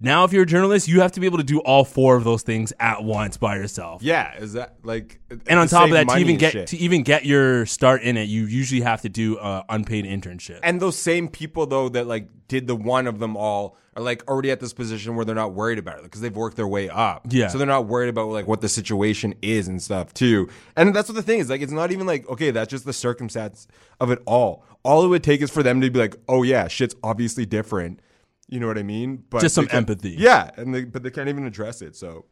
Speaker 7: now if you're a journalist you have to be able to do all four of those things at once by yourself
Speaker 6: yeah, is that like
Speaker 7: and on top of that, to even get
Speaker 6: shit.
Speaker 7: to even get your start in it, you usually have to do an unpaid internship.
Speaker 6: and those same people though that like did the one of them all are like already at this position where they're not worried about it because they've worked their way up.
Speaker 7: Yeah.
Speaker 6: So they're not worried about like what the situation is and stuff too. And that's what the thing is like. It's not even like okay, that's just the circumstance of it all. All it would take is for them to be like, oh yeah, shit's obviously different. You know what I mean? But
Speaker 7: Just some
Speaker 6: can't-
Speaker 7: empathy.
Speaker 6: Yeah, and they, but they can't even address it. So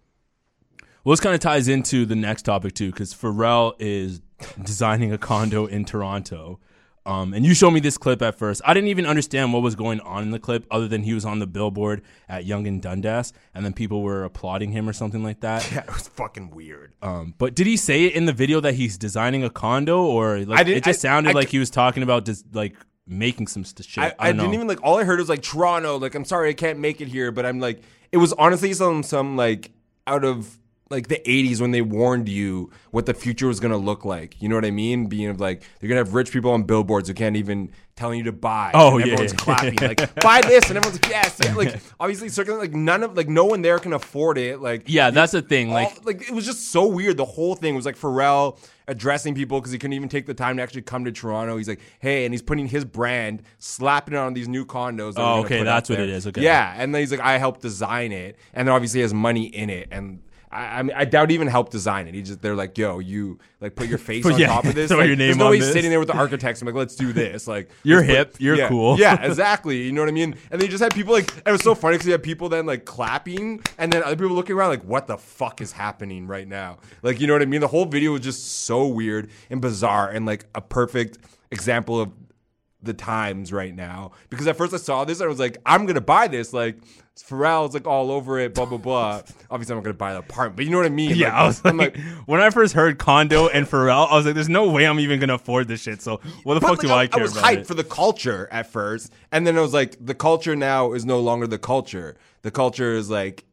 Speaker 7: well, this kind of ties into the next topic too, because Pharrell is designing a condo in Toronto. Um, and you showed me this clip at first. I didn't even understand what was going on in the clip, other than he was on the billboard at Yonge and Dundas, and then people were applauding him or something like that.
Speaker 6: Yeah, it was fucking weird.
Speaker 7: Um, but did he say it in the video that he's designing a condo, or like
Speaker 6: I
Speaker 7: it just
Speaker 6: I-
Speaker 7: sounded
Speaker 6: I
Speaker 7: like
Speaker 6: c-
Speaker 7: he was talking about just like making some st- shit?
Speaker 6: I,
Speaker 7: I,
Speaker 6: I, didn't even like. All I heard was like Toronto. Like, I'm sorry, I can't make it here. But I'm like, it was honestly some some like out of like the 80s when they warned you what the future was gonna look like. You know what I mean? Being of like they're gonna have rich people on billboards who can't even telling you to buy.
Speaker 7: Oh,
Speaker 6: and
Speaker 7: yeah,
Speaker 6: everyone's clapping like buy this, and everyone's like yes. Yeah. Like obviously, circling like none of like no one there can afford it. Like
Speaker 7: Yeah, that's the thing.
Speaker 6: all-
Speaker 7: Like,
Speaker 6: like it was just so weird. The whole thing was like Pharrell addressing people because he couldn't even take the time to actually come to Toronto. He's like, hey, and he's putting his brand, slapping it on these new condos. that
Speaker 7: Oh, okay, that's what it
Speaker 6: there.
Speaker 7: is, okay.
Speaker 6: Yeah, and then he's like, I helped design it, and then obviously he has money in it, and. I, I mean, I doubt he even helped design it. He just they're like, "Yo, you like put your face on
Speaker 7: yeah,
Speaker 6: top of this."
Speaker 7: throw
Speaker 6: Like,
Speaker 7: your
Speaker 6: there's
Speaker 7: name
Speaker 6: no
Speaker 7: on
Speaker 6: way sitting there with the architects. I'm like, "Let's do this." Like,
Speaker 7: You're
Speaker 6: let's put-
Speaker 7: hip, you're
Speaker 6: yeah,
Speaker 7: cool.
Speaker 6: Yeah, exactly. You know what I mean? And they just had people like it was so funny because you had people then like clapping, and then other people looking around like, "What the fuck is happening right now?" Like, you know what I mean? The whole video was just so weird and bizarre, and like a perfect example of the times right now. Because at first I saw this, I was like, "I'm gonna buy this." Like. Pharrell's like all over it, blah blah blah. Obviously, I'm not gonna buy the apartment, but you know what I mean.
Speaker 7: yeah,
Speaker 6: Like,
Speaker 7: I was like,
Speaker 6: I'm like,
Speaker 7: when I first heard condo and Pharrell, I was like, "There's no way I'm even gonna afford this shit." So what the fuck
Speaker 6: like,
Speaker 7: do I care I
Speaker 6: was
Speaker 7: about
Speaker 6: hyped
Speaker 7: it?
Speaker 6: for the culture at first, and then I was like, the culture now is no longer the culture. The culture is like,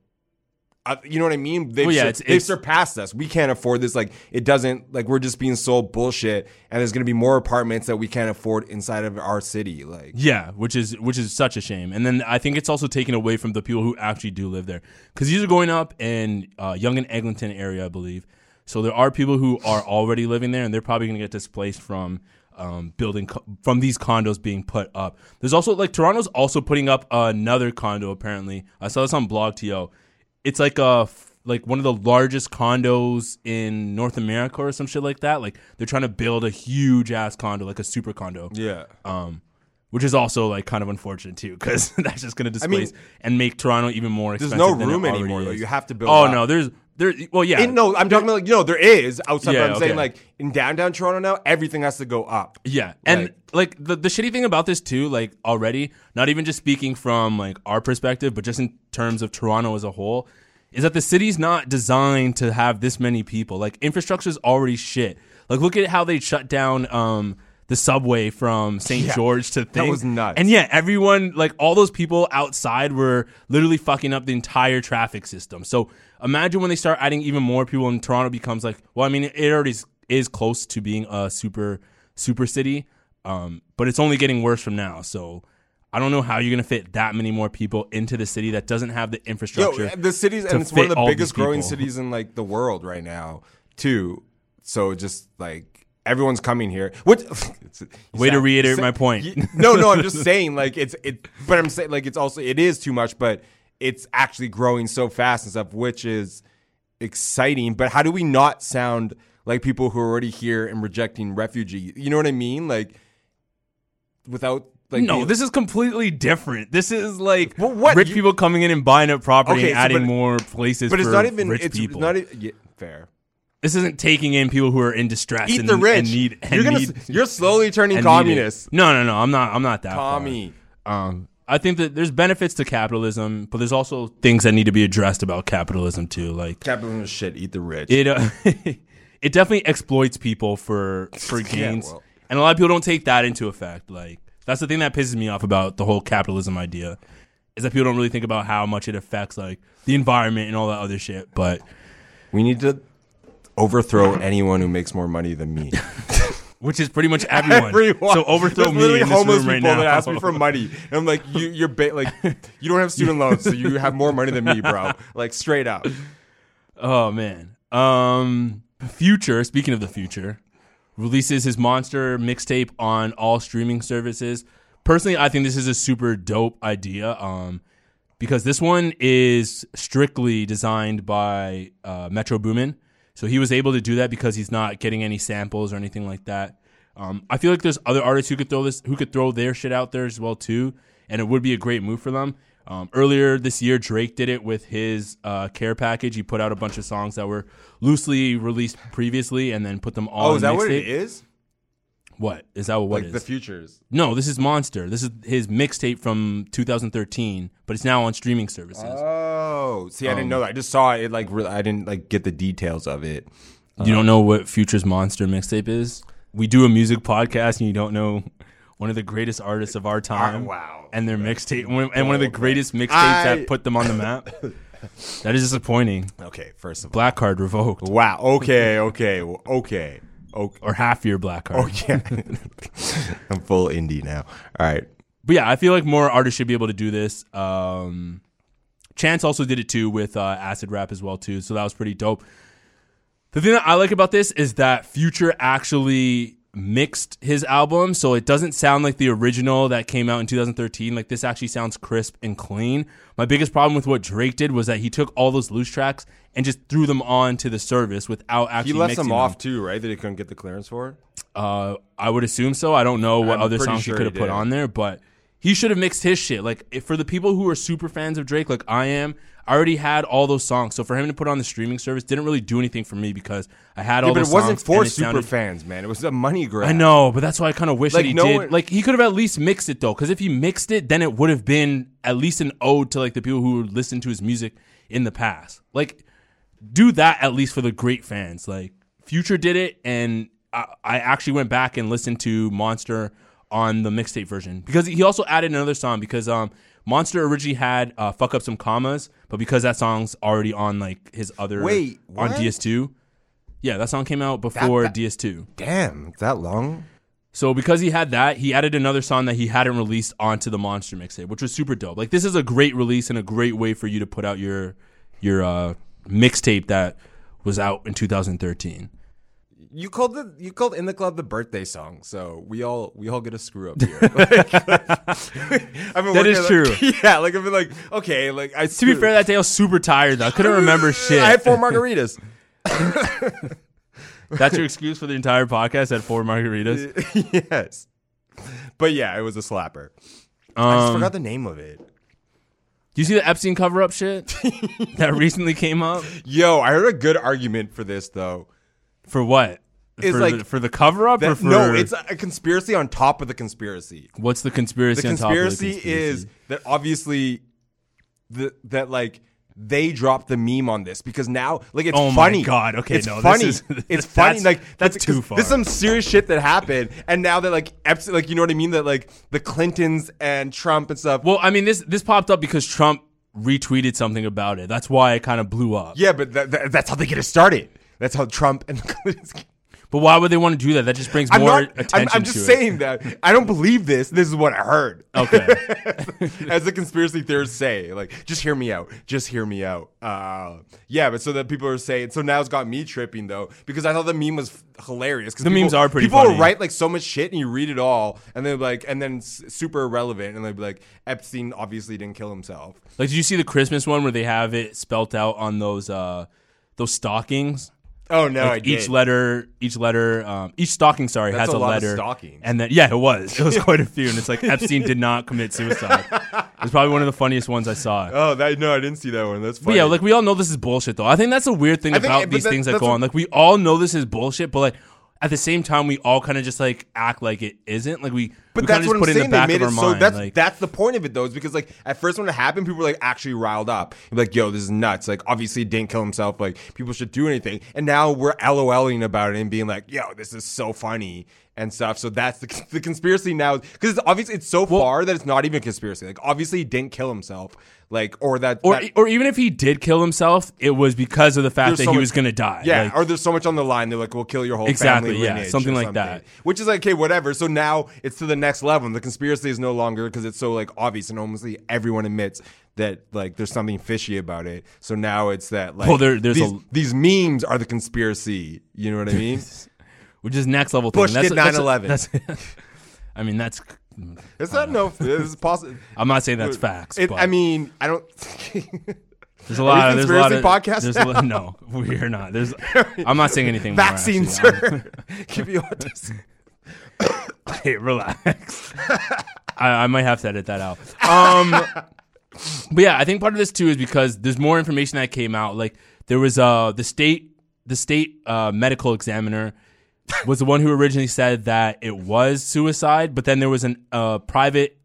Speaker 6: uh, you know what I mean? They've,
Speaker 7: Well, yeah,
Speaker 6: sur-
Speaker 7: it's-
Speaker 6: they've surpassed us. We can't afford this. Like, it doesn't like we're just being sold bullshit, and there's gonna be more apartments that we can't afford inside of our city. Like,
Speaker 7: Yeah, which is which is such a shame. And then I think it's also taken away from the people who actually do live there because these are going up in uh, Yonge and Eglinton area, I believe. So there are people who are already living there, and they're probably going to get displaced from um, building co- from these condos being put up. There's also like Toronto's also putting up another condo. Apparently, I saw this on blogTO. It's like a f- like one of the largest condos in North America or some shit like that. Like they're trying to build a huge ass condo, like a super condo
Speaker 6: yeah,
Speaker 7: um, which is also like kind of unfortunate too, because that's just going to displace
Speaker 6: mean,
Speaker 7: and make Toronto even more
Speaker 6: there's no room anymore. Though. You have to build.
Speaker 7: Oh
Speaker 6: up.
Speaker 7: no, there's there. Well, yeah,
Speaker 6: In- no, I'm talking about like you know there is outside.
Speaker 7: Yeah,
Speaker 6: but I'm saying like in downtown Toronto now, everything has to go up.
Speaker 7: yeah, and
Speaker 6: Like-
Speaker 7: like the the shitty thing about this too, like already, not even just speaking from like our perspective, but just in terms of Toronto as a whole, is that the city's not designed to have this many people. Like infrastructure's already shit. Like look at how they shut down um the subway from St.
Speaker 6: Yeah,
Speaker 7: George to thing.
Speaker 6: was nuts.
Speaker 7: And yeah, everyone like all those people outside were literally fucking up the entire traffic system. So imagine when they start adding even more people and Toronto becomes like well, I mean it already is, is close to being a super super city. Um, but it's only getting worse from now. So I don't know how you're gonna fit that many more people into the city that doesn't have the
Speaker 6: Yo,
Speaker 7: infrastructure.
Speaker 6: the cities, and it's one of the biggest growing cities in like the world right now, too. So just like everyone's coming here. What?
Speaker 7: Way to reiterate my point.
Speaker 6: No, no, I'm just saying like it's it, but I'm saying like it's also it is too much, but it's actually growing so fast and stuff, which is exciting. But how do we not sound like people who are already here and rejecting refugee? You know what I mean? Like without like
Speaker 7: no,
Speaker 6: being-
Speaker 7: this is completely different. This is like
Speaker 6: Well, what?
Speaker 7: rich
Speaker 6: You-
Speaker 7: people coming in and buying up property
Speaker 6: Okay,
Speaker 7: and
Speaker 6: so
Speaker 7: adding
Speaker 6: but-
Speaker 7: more places.
Speaker 6: but it's not even
Speaker 7: rich
Speaker 6: it's,
Speaker 7: people.
Speaker 6: not even yeah, fair.
Speaker 7: this isn't taking in people who are in distress.
Speaker 6: Eat
Speaker 7: and,
Speaker 6: the rich.
Speaker 7: And need, and
Speaker 6: you're gonna.
Speaker 7: need-
Speaker 6: you're slowly turning communist,
Speaker 7: No, no, no. I'm not. I'm not that. far.
Speaker 6: Tommy.
Speaker 7: Um, I think that there's benefits to capitalism, but there's also things that need to be addressed about capitalism too. Like
Speaker 6: Capitalism is shit. Eat the rich.
Speaker 7: it, uh, it definitely exploits people for for
Speaker 6: Yeah,
Speaker 7: gains,
Speaker 6: well.
Speaker 7: and a lot of people don't take that into effect. Like that's the thing that pisses me off about the whole capitalism idea, is that people don't really think about how much it affects like the environment and all that other shit. But
Speaker 6: we need to overthrow anyone who makes more money than me.
Speaker 7: which is pretty much everyone. So overthrow
Speaker 6: There's
Speaker 7: me
Speaker 6: literally
Speaker 7: in this
Speaker 6: homeless
Speaker 7: room right
Speaker 6: people
Speaker 7: now.
Speaker 6: that ask me for money, and I'm like, you, you're ba- like, you don't have student loans, so you have more money than me, bro. Like straight up.
Speaker 7: Oh man. Um Future, speaking of the future, releases his monster mixtape on all streaming services. Personally, I think this is a super dope idea. Um because this one is strictly designed by uh, Metro Boomin. So he was able to do that because he's not getting any samples or anything like that. Um, I feel like there's other artists who could throw this, who could throw their shit out there as well too, and it would be a great move for them. Um, earlier this year, Drake did it with his uh, Care package. He put out a bunch of songs that were loosely released previously, and then put them all.
Speaker 6: Oh,
Speaker 7: in
Speaker 6: is that what it is?
Speaker 7: What is that? What
Speaker 6: like
Speaker 7: is?
Speaker 6: the futures.
Speaker 7: no, this is Monster. This is his mixtape from 2013, but it's now on streaming services.
Speaker 6: Oh, see, I
Speaker 7: Um,
Speaker 6: didn't know that. I just saw it. Like, re- I didn't like get the details of it.
Speaker 7: you don't know what Future's Monster mixtape is? We do a music podcast, and you don't know one of the greatest artists of our time.
Speaker 6: wow.
Speaker 7: And their mixtape, and one of the greatest mixtapes
Speaker 6: I-
Speaker 7: that put them on the map. that is disappointing.
Speaker 6: Okay, first of all,
Speaker 7: Black card revoked,
Speaker 6: wow. Okay, okay, okay, okay.
Speaker 7: or half your black card.
Speaker 6: yeah, I'm full indie now. All right.
Speaker 7: But yeah, I feel like more artists should be able to do this. Um, Chance also did it too with uh, acid rap as well too, so that was pretty dope. The thing that I like about this is that Future actually mixed his album, so it doesn't sound like the original that came out in 2013. Like this actually sounds crisp and clean. My biggest problem with what Drake did was that he took all those loose tracks and just threw them on to the service without actually
Speaker 6: He left
Speaker 7: mixing
Speaker 6: them off too, right? That he couldn't get the clearance for.
Speaker 7: uh, I would assume so. I don't know what
Speaker 6: I'm
Speaker 7: other songs
Speaker 6: sure
Speaker 7: he could have put on there, but he should have mixed his shit. Like if, for the people who are super fans of Drake, like I am, I already had all those songs. So for him to put on the streaming service didn't really do anything for me because I had all
Speaker 6: Yeah, but it wasn't for super
Speaker 7: sounded-
Speaker 6: fans, man. It was a money grab.
Speaker 7: I know, but that's why I kind of wish
Speaker 6: Like,
Speaker 7: that he
Speaker 6: no
Speaker 7: did.
Speaker 6: one-
Speaker 7: like he could have at least mixed it though, because if he mixed it, then it would have been at least an ode to like the people who listened to his music in the past. Like do that at least for the great fans. Like Future did it, and I, I actually went back and listened to Monster on the mixtape version because he also added another song because um Monster originally had uh, "Fuck Up Some Commas," but because that song's already on like his other
Speaker 6: Wait,
Speaker 7: on
Speaker 6: what?
Speaker 7: DS2. Yeah, that song came out before
Speaker 6: that-
Speaker 7: DS2.
Speaker 6: Damn, it's that long.
Speaker 7: So because he had that, he added another song that he hadn't released onto the Monster mixtape, which was super dope. Like this is a great release and a great way for you to put out your your uh, mixtape that was out in 2013.
Speaker 6: You called the you called in the club the birthday song, so we all we all get a screw up here. Like, I've been
Speaker 7: That
Speaker 6: working like-
Speaker 7: true.
Speaker 6: Yeah, like I've been like, okay, like I.
Speaker 7: To be fair, that day I was super tired though. I couldn't remember shit.
Speaker 6: I had four margaritas.
Speaker 7: That's your excuse for the entire podcast. I had four margaritas.
Speaker 6: yes, but yeah, it was a slapper. I just
Speaker 7: Um,
Speaker 6: forgot the name of it.
Speaker 7: Do you see the Epstein cover up shit that recently came up?
Speaker 6: Yo, I heard a good argument for this though.
Speaker 7: For what?
Speaker 6: It's
Speaker 7: for,
Speaker 6: like-
Speaker 7: the, for the cover up or for
Speaker 6: no, it's a conspiracy on top of the conspiracy.
Speaker 7: what's the conspiracy?
Speaker 6: the
Speaker 7: on top of the
Speaker 6: conspiracy,
Speaker 7: conspiracy?
Speaker 6: is that obviously the that like they dropped the meme on this because now like it's
Speaker 7: Oh my
Speaker 6: funny.
Speaker 7: God, okay,
Speaker 6: it's
Speaker 7: no, this
Speaker 6: funny.
Speaker 7: is-
Speaker 6: it's funny.
Speaker 7: that's-
Speaker 6: Like
Speaker 7: that's
Speaker 6: 'cause
Speaker 7: too far.
Speaker 6: This is some serious shit that happened, and now that like Epstein, like you know what I mean? That like the Clintons and Trump and stuff.
Speaker 7: Well, I mean this this popped up because Trump retweeted something about it. That's why it kind of blew up.
Speaker 6: yeah, but that, that, that's how they get it started. That's how Trump and.
Speaker 7: But why would they want to do that? That just brings
Speaker 6: I'm
Speaker 7: more
Speaker 6: not.
Speaker 7: attention.
Speaker 6: I'm, I'm just saying that I don't believe this. This is what I heard.
Speaker 7: Okay.
Speaker 6: as the conspiracy theorists say. Like, just hear me out. Just hear me out. Uh, yeah, but so that people are saying. So now it's got me tripping though because I thought the meme was hilarious. Because
Speaker 7: The
Speaker 6: people-
Speaker 7: memes are pretty
Speaker 6: People
Speaker 7: funny.
Speaker 6: write like so much shit and you read it all and they're like, and then super irrelevant and they'd be like, Epstein obviously didn't kill himself.
Speaker 7: like, did you see the Christmas one where they have it spelt out on those uh those stockings?
Speaker 6: Oh no, I
Speaker 7: Like each letter, each letter, um, each stocking, sorry,
Speaker 6: That's
Speaker 7: has
Speaker 6: a
Speaker 7: a,
Speaker 6: lot of
Speaker 7: letter.
Speaker 6: stockings.
Speaker 7: And then, yeah, it was. It was quite a few. And it's like Epstein did not commit suicide. It's probably one of the funniest ones I saw.
Speaker 6: Oh, that no, I didn't see that one. That's
Speaker 7: But
Speaker 6: funny.
Speaker 7: yeah, like we all know this is bullshit, though. I think that's a weird thing
Speaker 6: I
Speaker 7: about
Speaker 6: but
Speaker 7: these
Speaker 6: that-
Speaker 7: things that go on. Like we all know this is bullshit, but like at the same time, we all kind of just like act like it isn't. Like we,
Speaker 6: But
Speaker 7: we
Speaker 6: that's what I'm
Speaker 7: put it in
Speaker 6: saying.
Speaker 7: the
Speaker 6: they made it so
Speaker 7: mind.
Speaker 6: that's
Speaker 7: like,
Speaker 6: that's the point of it though, is because like at first when it happened, people were like actually riled up. Like, yo, this is nuts. Like obviously he didn't kill himself. Like people should do anything. And now we're LOLing about it and being like, yo, this is so funny and stuff. So that's the, the conspiracy now because it's obviously it's so far that it's not even a conspiracy. Like obviously he didn't kill himself. Like or that
Speaker 7: or
Speaker 6: that-
Speaker 7: or even if he did kill himself, it was because of the fact that
Speaker 6: so
Speaker 7: he
Speaker 6: much-
Speaker 7: was going to die.
Speaker 6: Yeah,
Speaker 7: Like,
Speaker 6: or there's so much on the line. They're like, "We'll kill your whole
Speaker 7: Exactly,
Speaker 6: family
Speaker 7: yeah, something like that.
Speaker 6: Which is like, okay, whatever. So now it's to the next level. And the conspiracy is no longer because it's so like obvious and almost like, everyone admits that like there's something fishy about it. So now it's that like
Speaker 7: Well, there- there's
Speaker 6: these,
Speaker 7: a-
Speaker 6: these memes are the conspiracy. You know what I mean?
Speaker 7: which is next level.
Speaker 6: Bush
Speaker 7: thing.
Speaker 6: did
Speaker 7: That's-
Speaker 6: 9/11.
Speaker 7: That's, that's- I mean, that's.
Speaker 6: Is that no? Is possible?
Speaker 7: I'm not saying that's facts.
Speaker 6: It,
Speaker 7: but
Speaker 6: I mean, I don't.
Speaker 7: there's a lot. of, there's a lot of
Speaker 6: podcast
Speaker 7: There's a no, we are not. There's. I'm not saying anything. more,
Speaker 6: Vaccines, sir. Give you autism.
Speaker 7: Hey, relax. I, I might have to edit that out. Um, but yeah, I think part of this too is because there's more information that came out. Like there was uh the state the state uh, medical examiner was the one who originally said that it was suicide, but then there was an uh, private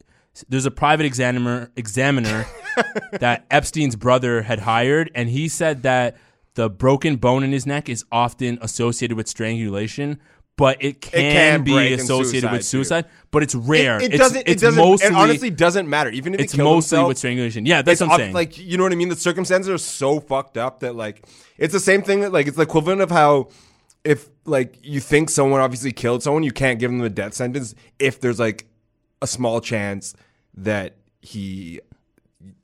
Speaker 7: there's a private examiner examiner that Epstein's brother had hired, and he said that the broken bone in his neck is often associated with strangulation, but it can,
Speaker 6: can
Speaker 7: be associated with
Speaker 6: suicide,
Speaker 7: suicide. But it's rare.
Speaker 6: It, it
Speaker 7: it's,
Speaker 6: doesn't.
Speaker 7: It's
Speaker 6: it doesn't.
Speaker 7: mostly.
Speaker 6: it honestly doesn't matter. Even if
Speaker 7: it's mostly
Speaker 6: themselves,
Speaker 7: with strangulation. Yeah, that's what I'm saying.
Speaker 6: Like you know what I mean. The circumstances are so fucked up that like it's the same thing that like it's the equivalent of how if like you think someone obviously killed someone, you can't give them the death sentence if there's like a small chance that he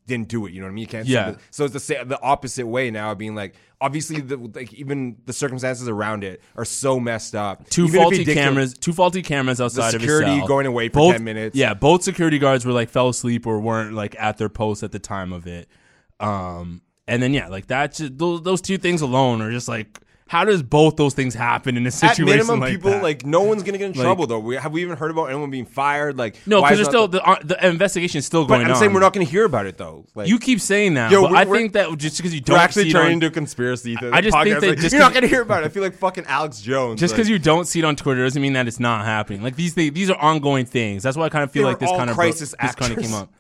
Speaker 6: didn't do it. You know what I mean? You can't.
Speaker 7: Yeah.
Speaker 6: So, so it's the the opposite way now, being like obviously the like even the circumstances around it are so messed up.
Speaker 7: two
Speaker 6: Even
Speaker 7: faulty cameras, two faulty cameras outside
Speaker 6: security
Speaker 7: of cell.
Speaker 6: going away for
Speaker 7: both,
Speaker 6: 10 minutes.
Speaker 7: Yeah, both security guards were like fell asleep or weren't like at their post at the time of it. Um, and then yeah, like that. Just, those those two things alone are just like, how does both those things happen in a situation?
Speaker 6: At minimum,
Speaker 7: like
Speaker 6: people
Speaker 7: that?
Speaker 6: like no one's gonna get in
Speaker 7: Like-
Speaker 6: trouble though. We, have we even heard about anyone being fired? Like
Speaker 7: no, because there's still the, uh, the investigation is still
Speaker 6: But
Speaker 7: going
Speaker 6: I'm
Speaker 7: on.
Speaker 6: saying we're not gonna hear about it though. Like
Speaker 7: You keep saying that,
Speaker 6: Yo,
Speaker 7: I think that just because you don't
Speaker 6: actually
Speaker 7: see it
Speaker 6: turning into a conspiracy.
Speaker 7: I just think that
Speaker 6: Like,
Speaker 7: just
Speaker 6: you're not gonna hear about it. I feel like fucking Alex Jones.
Speaker 7: just because you don't see it on Twitter doesn't mean that it's not happening. Like these things, these are ongoing things. That's why I kind of feel like this kind of
Speaker 6: crisis
Speaker 7: this kind of came up.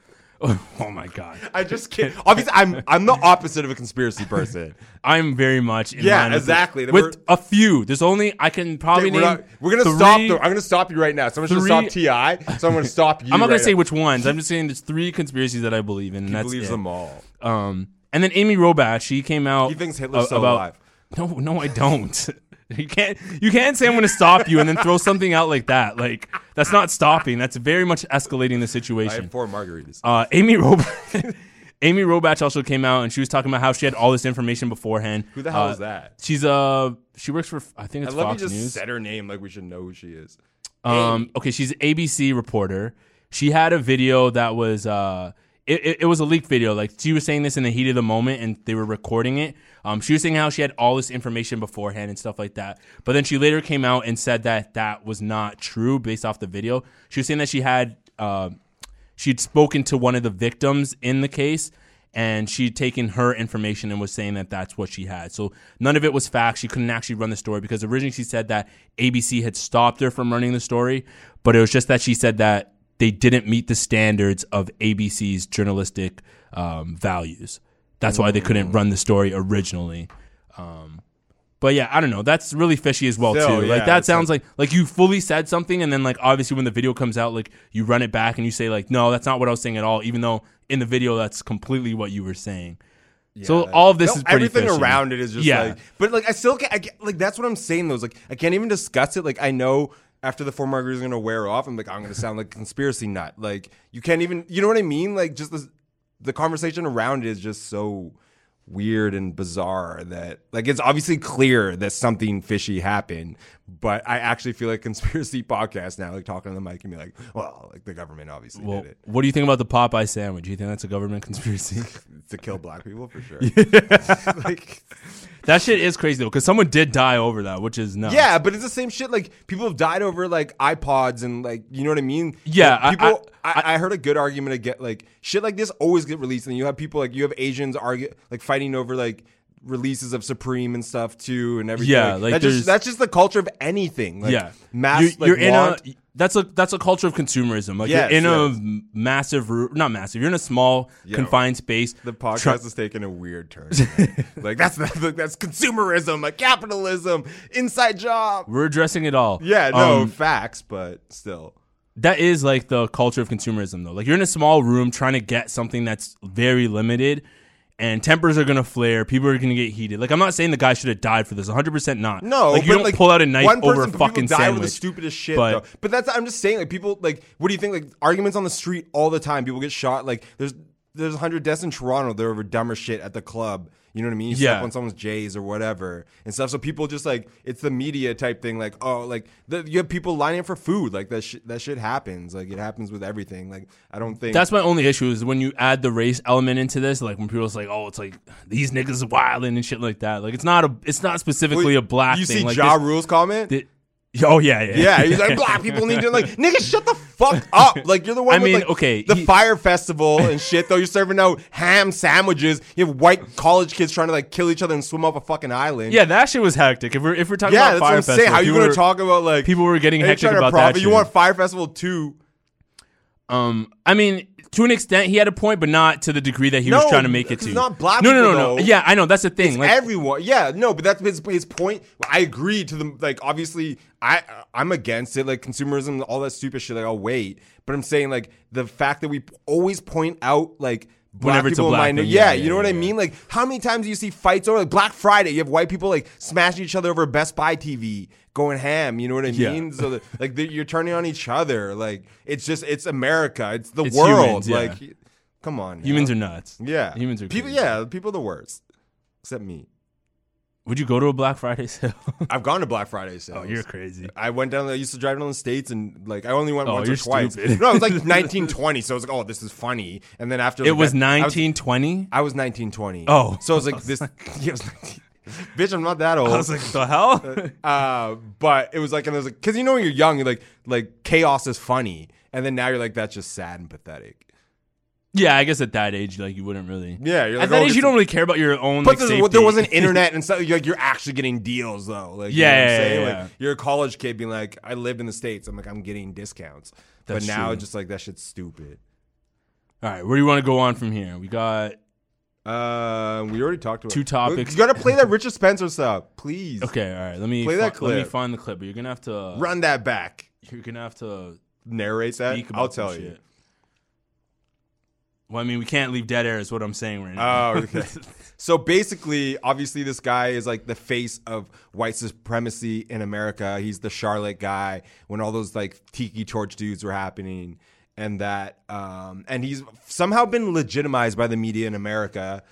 Speaker 7: Oh my god.
Speaker 6: I just can't. Obviously, I'm I'm the opposite of a conspiracy person.
Speaker 7: I'm very much in
Speaker 6: Yeah,
Speaker 7: line with
Speaker 6: exactly.
Speaker 7: With a few, there's only I can probably
Speaker 6: we're,
Speaker 7: name.
Speaker 6: not- we're gonna
Speaker 7: three-
Speaker 6: stop. The, I'm gonna stop you right now. Someone
Speaker 7: gonna
Speaker 6: stop Ti. So I'm gonna stop you.
Speaker 7: I'm not gonna
Speaker 6: right
Speaker 7: say
Speaker 6: now.
Speaker 7: which ones. I'm just saying there's three conspiracies that I believe in. And
Speaker 6: He
Speaker 7: that's
Speaker 6: believes
Speaker 7: it.
Speaker 6: them all.
Speaker 7: Um, and then Amy Robach, she came out.
Speaker 6: He thinks Hitler's
Speaker 7: a-
Speaker 6: still
Speaker 7: about,
Speaker 6: alive.
Speaker 7: No, no, I don't. You can't. You can't say I'm going to stop you and then throw something out like that. Like that's not stopping. That's very much escalating the
Speaker 6: I
Speaker 7: situation.
Speaker 6: have four margaritas.
Speaker 7: Uh, Amy Robach. Amy Robach also came out and she was talking about how she had all this information beforehand.
Speaker 6: Who the hell
Speaker 7: Uh,
Speaker 6: is that?
Speaker 7: She's uh she works for I think
Speaker 6: I
Speaker 7: it's
Speaker 6: love
Speaker 7: Fox
Speaker 6: you just
Speaker 7: News.
Speaker 6: said her name like we should know who she is.
Speaker 7: Um, okay, she's an ABC reporter. She had a video that was uh, it, it, was a leaked video. Like she was saying this in the heat of the moment, and they were recording it. Um, she was saying how she had all this information beforehand and stuff like that. But then she later came out and said that that was not true based off the video. She was saying that she had uh, she'd spoken to one of the victims in the case and she'd taken her information and was saying that that's what she had. So none of it was fact. She couldn't actually run the story because originally she said that ABC had stopped her from running the story, but it was just that she said that they didn't meet the standards of ABC's journalistic um, values. That's why they couldn't run the story originally. Um, but yeah, I don't know. That's really fishy as well
Speaker 6: Still,
Speaker 7: too.
Speaker 6: yeah,
Speaker 7: like that sounds like like you fully said something, and then like obviously when the video comes out, like you run it back and you say like, no, that's not what I was saying at all. Even though in the video that's completely what you were saying. Yeah, so all of this
Speaker 6: No,
Speaker 7: is pretty
Speaker 6: everything
Speaker 7: fishy.
Speaker 6: around it is just
Speaker 7: Yeah.
Speaker 6: like, but like I still can't, I get, like that's what I'm saying though. Is like I can't even discuss it. Like I know after the four margaritas are gonna wear off, I'm like I'm gonna sound like a conspiracy nut. Like you can't even, you know what I mean? Like just the the conversation around it is just so weird and bizarre that like it's obviously clear that something fishy happened but i actually feel like conspiracy podcast now like talking on the mic and be like well like the government obviously
Speaker 7: Well,
Speaker 6: did it
Speaker 7: what do you think about the Popeye sandwich? Do you think that's a government conspiracy?
Speaker 6: to kill black people for sure like
Speaker 7: that shit is crazy though, because someone did die over that, which is nuts.
Speaker 6: Yeah, but it's the same shit. Like people have died over like iPods and like you know what I mean.
Speaker 7: Yeah,
Speaker 6: Like,
Speaker 7: I-
Speaker 6: people. I, I, heard a good argument to get like shit like this always get released, and you have people like you have Asians argue like fighting over like releases of Supreme and stuff too, and everything.
Speaker 7: Yeah, like
Speaker 6: that's just that's just the culture of anything. Like,
Speaker 7: yeah,
Speaker 6: mass.
Speaker 7: You're,
Speaker 6: like,
Speaker 7: you're in a that's a that's a culture of consumerism. Like
Speaker 6: Yes,
Speaker 7: you're in a
Speaker 6: yes.
Speaker 7: m- massive, not massive. You're in a small,
Speaker 6: Yeah.
Speaker 7: confined space.
Speaker 6: the podcast is taking a weird turn. like that's that's that's consumerism, like capitalism, inside job.
Speaker 7: We're addressing it all.
Speaker 6: Yeah, no
Speaker 7: Um,
Speaker 6: facts, but still.
Speaker 7: that is like the culture of consumerism though. Like you're in a small room trying to get something that's very limited and tempers are to flare, people are to get heated. Like I'm not saying the guy should have died for this, 100% not.
Speaker 6: No,
Speaker 7: like you don't
Speaker 6: like,
Speaker 7: pull out a knife
Speaker 6: one
Speaker 7: over a
Speaker 6: person, but people
Speaker 7: fucking
Speaker 6: die
Speaker 7: sandwich.
Speaker 6: With the stupidest shit,
Speaker 7: but
Speaker 6: though. But that's I'm just saying, like people, like what do you think? Like arguments on the street all the time. People get shot. Like there's there's 100 deaths in Toronto. They're over dumber shit at the club. You know what I mean? You
Speaker 7: Yeah.
Speaker 6: step on someone's J's or whatever and stuff. So people just like it's the media type thing. Like oh, like the, you have people lining up for food. Like that shit. That shit happens. Like it happens with everything. Like I don't think
Speaker 7: That's my only issue is when you add the race element into this, like when people's like, "Oh, it's like these niggas wilding and shit like that." Like it's not a, it's not specifically
Speaker 6: Well,
Speaker 7: a black
Speaker 6: You
Speaker 7: thing.
Speaker 6: see
Speaker 7: like
Speaker 6: Ja
Speaker 7: this-
Speaker 6: Rule's comment.
Speaker 7: Oh yeah, yeah,
Speaker 6: Yeah, he's like black people need to like nigga shut the fuck up. Like you're the one
Speaker 7: I
Speaker 6: with
Speaker 7: mean,
Speaker 6: like
Speaker 7: okay,
Speaker 6: the
Speaker 7: he-
Speaker 6: fire festival and shit though. You're serving out ham sandwiches. You have white college kids trying to like kill each other and swim off a fucking island.
Speaker 7: Yeah, that shit was hectic. If we're if we're talking
Speaker 6: yeah,
Speaker 7: about
Speaker 6: that's what
Speaker 7: fire
Speaker 6: I'm saying.
Speaker 7: festival,
Speaker 6: How you gonna
Speaker 7: were-
Speaker 6: talk about like
Speaker 7: people were getting hectic about
Speaker 6: profit.
Speaker 7: that
Speaker 6: You want fire festival too?
Speaker 7: Um, I mean, to an extent, he had a point, but not to the degree that he was trying to make it to.
Speaker 6: not black
Speaker 7: no, no, no, no.
Speaker 6: though.
Speaker 7: Yeah, I know that's the thing.
Speaker 6: It's
Speaker 7: Like,
Speaker 6: everyone. Yeah, no, but that's his, his point. I agree to the like. Obviously, I I'm against it. Like consumerism, all that stupid shit. Like I'll wait, but I'm saying like the fact that we always point out like. Black
Speaker 7: Whenever it's a
Speaker 6: people
Speaker 7: black thing,
Speaker 6: yeah,
Speaker 7: yeah,
Speaker 6: you
Speaker 7: yeah,
Speaker 6: know what I mean. Like, how many times do you see fights over like Black Friday? You have white people like smashing each other over Best Buy TV, going ham. You know what I
Speaker 7: Yeah.
Speaker 6: mean? So that, like you're turning on each other. Like it's just it's America. It's the
Speaker 7: It's
Speaker 6: world.
Speaker 7: humans, yeah.
Speaker 6: Like, come on,
Speaker 7: humans are nuts.
Speaker 6: yeah,
Speaker 7: humans are
Speaker 6: people.
Speaker 7: crazy.
Speaker 6: Yeah, people are the worst, except me.
Speaker 7: Would you go to a Black Friday sale?
Speaker 6: I've gone to Black Friday sales.
Speaker 7: oh, you're crazy.
Speaker 6: I went down. there. I used to drive down the states, and like I only went
Speaker 7: Oh,
Speaker 6: once or twice. No, it was like 1920. So I was like, oh, this is funny. And then after
Speaker 7: It
Speaker 6: like,
Speaker 7: was
Speaker 6: I- I
Speaker 7: 1920.
Speaker 6: I was 1920.
Speaker 7: Oh.
Speaker 6: so I was like, this. yeah, it was 19 Bitch, I'm not that old.
Speaker 7: I was like, the hell?
Speaker 6: uh, but it was like, and it was like, because you know when you're young, you're like, like chaos is funny, and then now you're like, that's just sad and pathetic.
Speaker 7: yeah, I guess at that age, like you wouldn't really.
Speaker 6: Yeah, you're like,
Speaker 7: at that
Speaker 6: oh,
Speaker 7: age, you don't really care about your own.
Speaker 6: But
Speaker 7: like,
Speaker 6: there's- there wasn't internet and stuff. You're, like, you're actually getting deals though. Like, you know
Speaker 7: Yeah, yeah, yeah,
Speaker 6: Like,
Speaker 7: yeah.
Speaker 6: you're a college kid being like, I live in the states. I'm like, I'm getting discounts.
Speaker 7: That's
Speaker 6: but now
Speaker 7: true.
Speaker 6: it's just like that shit's stupid.
Speaker 7: All right, where do you want to go on from here? We got
Speaker 6: Uh, we already talked about
Speaker 7: Two topics.
Speaker 6: You gotta play that Richard Spencer stuff, please.
Speaker 7: okay. All right, let me
Speaker 6: Play that
Speaker 7: fi- Let me
Speaker 6: clip.
Speaker 7: find the clip. But you're gonna have to
Speaker 6: Run that back.
Speaker 7: You're gonna have to
Speaker 6: Narrate that.
Speaker 7: speak about
Speaker 6: I'll
Speaker 7: some
Speaker 6: tell you.
Speaker 7: shit. Well, I mean, we can't leave dead air. Is what I'm saying right now.
Speaker 6: Oh, okay. so basically, obviously, this guy is like the face of white supremacy in America. He's the Charlotte guy when all those like tiki torch dudes were happening, and that, um, and he's somehow been legitimized by the media in America.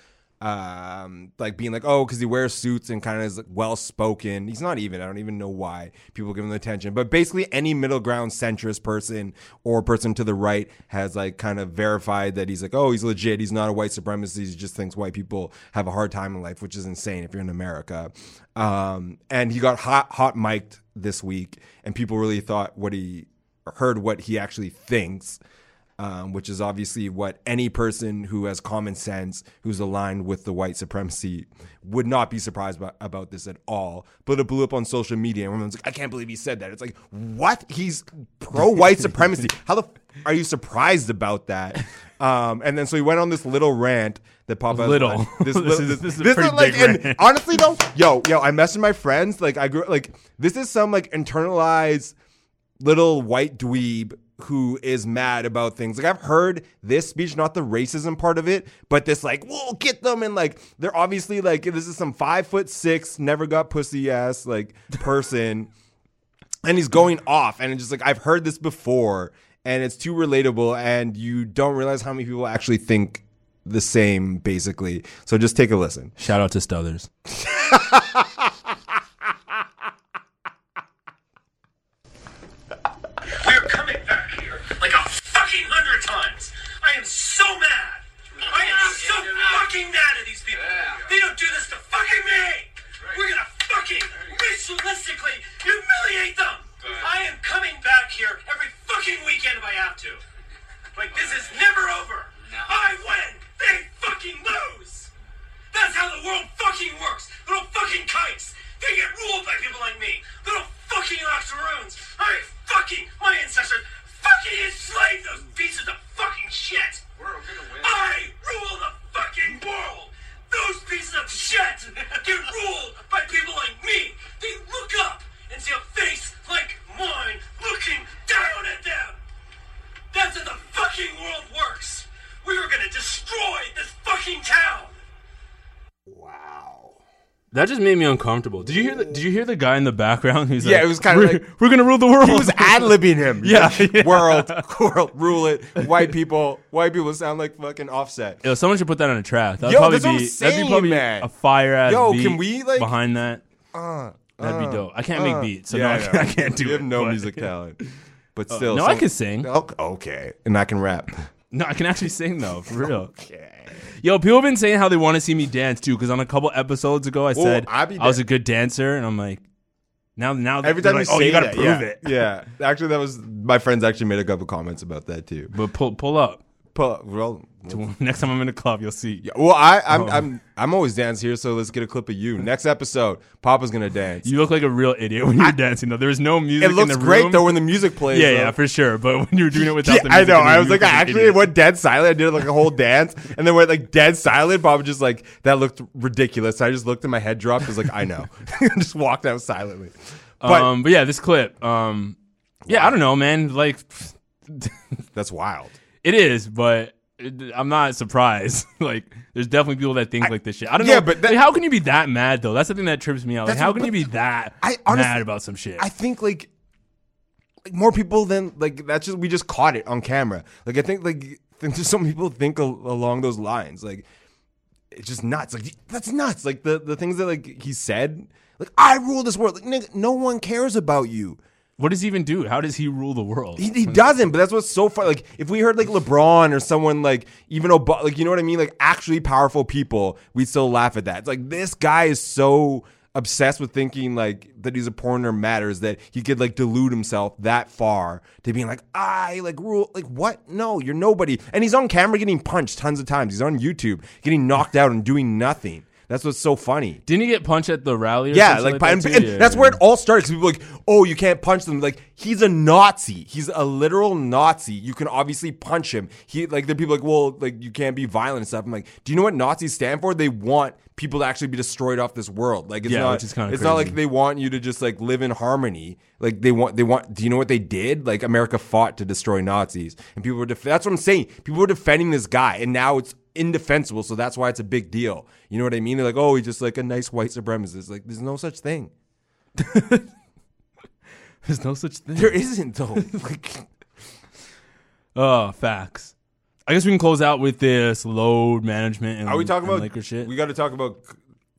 Speaker 6: Um, like being like, oh, because he wears suits and kind of is like, well spoken. He's not even. I don't even know why people give him the attention. But basically, any middle ground centrist person or person to the right has like kind of verified that he's like, oh, he's legit. He's not a white supremacist. He just thinks white people have a hard time in life, which is insane if you're in America. Um, and he got hot, hot mic'd this week, and people really thought what he heard what he actually thinks um, which is obviously what any person who has common sense, who's aligned with the white supremacy, would not be surprised by, about this at all. But it blew up on social media, and everyone's like, "I can't believe he said that." It's like, what? He's pro white supremacy. How the f- are you surprised about that? Um, and then so he went on this little rant that popped out.
Speaker 7: Little.
Speaker 6: This,
Speaker 7: This is-
Speaker 6: this,
Speaker 7: is a
Speaker 6: this
Speaker 7: pretty
Speaker 6: is like,
Speaker 7: big
Speaker 6: and
Speaker 7: rant.
Speaker 6: honestly though, yo, yo, I messaged my friends. Like I grew like this is some like internalized little white dweeb who is mad about things. Like I've heard this speech, not the racism part of it, but this like we'll get them and like they're obviously like this is some five foot six, never got pussy ass like person, and he's going off and it's just like I've heard this before and it's too relatable and you don't realize how many people actually think the same basically. So just take a listen.
Speaker 7: Shout out to Stuthers.
Speaker 8: We're coming back here like a fucking hundred times. I am so mad. I am so fucking mad at these people. They don't do this to fucking me. We're gonna fucking ritualistically humiliate them.
Speaker 7: That just made me uncomfortable. Did you hear the Did you hear the guy in the background? Who's
Speaker 6: Yeah,
Speaker 7: like,
Speaker 6: it was kinda
Speaker 7: "We're-
Speaker 6: like-
Speaker 7: we're gonna rule the world.
Speaker 6: He was ad libbing him.
Speaker 7: Yeah, yeah.
Speaker 6: World, world, rule it. White people, white people sound like fucking offset.
Speaker 7: Yo, someone should put that on a track. That'd
Speaker 6: Yo,
Speaker 7: probably
Speaker 6: that's what I'm
Speaker 7: be that'd be probably
Speaker 6: man.
Speaker 7: a fire ass.
Speaker 6: Yo,
Speaker 7: beat
Speaker 6: can we, like-
Speaker 7: behind that?
Speaker 6: Uh,
Speaker 7: That'd be
Speaker 6: uh,
Speaker 7: dope. I can't
Speaker 6: uh.
Speaker 7: make beats, so
Speaker 6: Yeah,
Speaker 7: no, I, I can't do
Speaker 6: you
Speaker 7: it.
Speaker 6: have no
Speaker 7: but-
Speaker 6: music talent, but
Speaker 7: Uh,
Speaker 6: still,
Speaker 7: no, I can sing.
Speaker 6: Okay, okay, and I can rap.
Speaker 7: No, I can actually sing though, for real. Yo, people have been saying how they want to see me dance too, because on a couple episodes ago I said
Speaker 6: I'd be
Speaker 7: was a good dancer, and I'm like, Now, now
Speaker 6: Every
Speaker 7: they're
Speaker 6: time
Speaker 7: like, oh,
Speaker 6: you
Speaker 7: oh,
Speaker 6: say
Speaker 7: you gotta
Speaker 6: that,
Speaker 7: prove
Speaker 6: yeah,
Speaker 7: it.
Speaker 6: Yeah, actually, that was my friends actually made a couple comments about that too.
Speaker 7: But pull pull up.
Speaker 6: But well,
Speaker 7: Next time I'm in a club, you'll see.
Speaker 6: yeah, well, I, I'm,
Speaker 7: Oh.
Speaker 6: I'm, I'm always dance here, so let's get a clip of you. Next episode, Papa's gonna dance.
Speaker 7: You look like a real idiot when you're dancing. Though There's no music.
Speaker 6: it looks
Speaker 7: the
Speaker 6: great
Speaker 7: room.
Speaker 6: though when the music plays.
Speaker 7: Yeah,
Speaker 6: though.
Speaker 7: yeah, for sure. But when you were doing it without
Speaker 6: Yeah,
Speaker 7: the music, I know.
Speaker 6: I was like, I actually
Speaker 7: idiot.
Speaker 6: went dead silent. I did like a whole dance, and then went like dead silent. Was just like, that looked ridiculous. I just looked and my head dropped. I was like, I know. just walked out silently. But
Speaker 7: um, but yeah, this clip. Um, yeah, I don't know, man. Like,
Speaker 6: that's wild.
Speaker 7: It is, but I'm not surprised. like, there's definitely people that think like this shit. I don't
Speaker 6: yeah,
Speaker 7: know.
Speaker 6: but that-
Speaker 7: like, how can you be that mad though? That's the thing that trips me out. Like, how can you be that
Speaker 6: I honestly-
Speaker 7: mad about some shit?
Speaker 6: I think like like more people than like that's just we just caught it on camera. Like I think like think just some people think al- along those lines. Like it's just nuts. Like that's nuts. Like the the things that like he said. Like I rule this world. Like nigga, no one cares about you.
Speaker 7: What does he even do? How does he rule the world?
Speaker 6: He, he doesn't, but that's what's so fun. Like if we heard like LeBron or someone like even Ob- like you know what I mean, like actually powerful people, we'd still laugh at that. It's like this guy is so obsessed with thinking like that he's a porner matters that he could like delude himself that far to being like I like rule like what? No, you're nobody. And he's on camera getting punched tons of times. He's on YouTube getting knocked out and doing nothing. That's what's so funny.
Speaker 7: Didn't he get punched at the rally? Or
Speaker 6: Yeah, like,
Speaker 7: like,
Speaker 6: and,
Speaker 7: that too?
Speaker 6: and that's where it all started. 'cause people are like, oh, you can't punch them. Like he's a Nazi. He's a literal Nazi. You can obviously punch him. He like the people like, well, like you can't be violent and stuff. I'm like, do you know what Nazis stand for? They want people to actually be destroyed off this world. Like it's
Speaker 7: Yeah,
Speaker 6: not,
Speaker 7: which is kinda
Speaker 6: it's not like they want you to just like live in harmony. Like they want, they want. Do you know what they did? Like America fought to destroy Nazis, and people were. Def- that's what I'm saying. People were defending this guy, and now it's indefensible. So that's why it's a big deal. You know what I mean? They're like, oh, he's just like a nice white supremacist. Like there's no such thing.
Speaker 7: There's no such thing.
Speaker 6: There isn't though. like,
Speaker 7: Oh, facts. I guess we can close out with this load management and
Speaker 6: are we talking about
Speaker 7: Laker shit?
Speaker 6: We got to talk about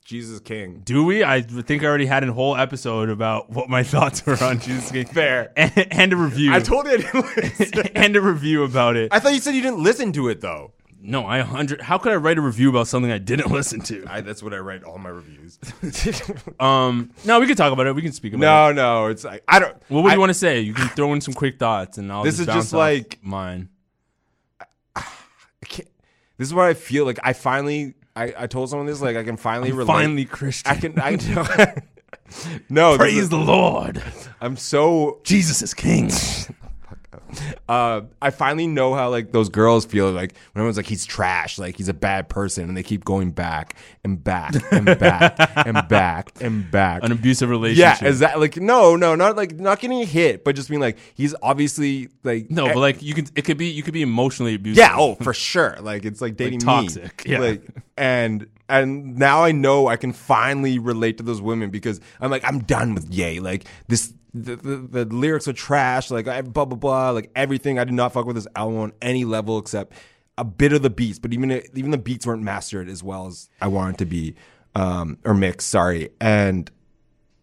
Speaker 6: Jesus King.
Speaker 7: Do we? I think I already had a whole episode about what my thoughts were on Jesus King.
Speaker 6: Fair.
Speaker 7: And, and a review.
Speaker 6: I told you I
Speaker 7: and a review about it.
Speaker 6: I thought you said you didn't listen to it though.
Speaker 7: No, I hundred. How could I write a review about something I didn't listen to?
Speaker 6: I, that's what I write all my reviews.
Speaker 7: Um, no, we can talk about it. We can speak about it.
Speaker 6: no, no, it's like I don't.
Speaker 7: Well, what do you want to say? You can throw in some quick thoughts, and I'll.
Speaker 6: This
Speaker 7: just
Speaker 6: is just like-
Speaker 7: mine.
Speaker 6: I can't, This is what I feel like. I finally, I, I told someone this. Like I can finally relate.
Speaker 7: Finally, Christian.
Speaker 6: I can. I no. this
Speaker 7: Praise
Speaker 6: is-
Speaker 7: the Lord.
Speaker 6: I'm so
Speaker 7: Jesus is King.
Speaker 6: Uh, I finally know how like those girls feel like when everyone's like he's trash, like he's a bad person, and they keep going back and back and back and back and back.
Speaker 7: An abusive relationship.
Speaker 6: yeah, is that like no, no, not like not getting hit, but just being like he's obviously like
Speaker 7: no,
Speaker 6: eh,
Speaker 7: but like you can. It could be. You could be emotionally abusive.
Speaker 6: yeah, oh for sure, like it's like dating me.
Speaker 7: toxic, yeah.
Speaker 6: like and and now I know I can finally relate to those women because I'm like I'm done with Yay. like this. The, the, the lyrics are trash, like blah blah blah, like everything. I did not fuck with this album on any level except a bit of the beats, but even even the beats weren't mastered as well as I wanted to be, um, or mixed. Sorry, and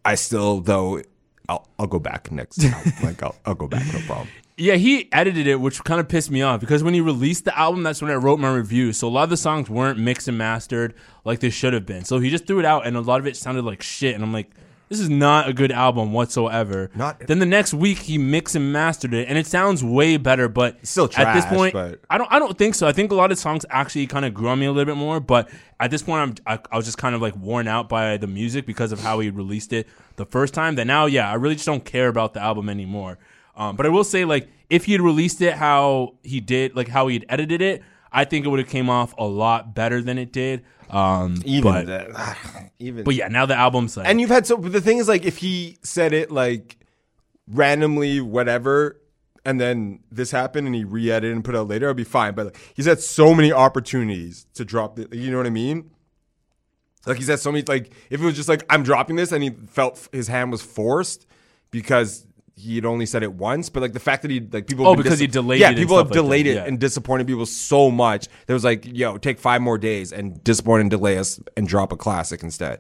Speaker 6: I still though I'll I'll go back next. time. like I'll I'll go back, no problem.
Speaker 7: Yeah, he edited it, which kind of pissed me off because when he released the album, that's when I wrote my review. So a lot of the songs weren't mixed and mastered like they should have been. So he just threw it out, and a lot of it sounded like shit. And I'm like, this is not a good album whatsoever.
Speaker 6: Not-
Speaker 7: then the next week he mixed and mastered it, and it sounds way better. But
Speaker 6: Still
Speaker 7: at this point,
Speaker 6: but-
Speaker 7: I don't. I don't think so. I think a lot of songs actually kind of grew on me a little bit more. But at this point, I'm. I, I was just kind of like worn out by the music because of how he released it the first time. That now, yeah, I really just don't care about the album anymore. Um, but I will say, like, if he had released it how he did, like how he had edited it, I think it would have came off a lot better than it did. Um,
Speaker 6: Even
Speaker 7: but,
Speaker 6: that, even
Speaker 7: but yeah, now the album's like,
Speaker 6: And you've had so but the thing is like if he said it like randomly whatever and then this happened and he re-edited and put it out later, it'd be fine. But like, he's had so many opportunities to drop the you know what I mean? Like he's had so many like if it was just like I'm dropping this and he felt his hand was forced because he had only said it once, but like the fact that he like people
Speaker 7: Oh, because he delayed
Speaker 6: yeah
Speaker 7: it and
Speaker 6: people have
Speaker 7: like
Speaker 6: delayed it
Speaker 7: yeah.
Speaker 6: and disappointed people so much that was like yo take five more days and disappoint and delay us and drop a classic instead.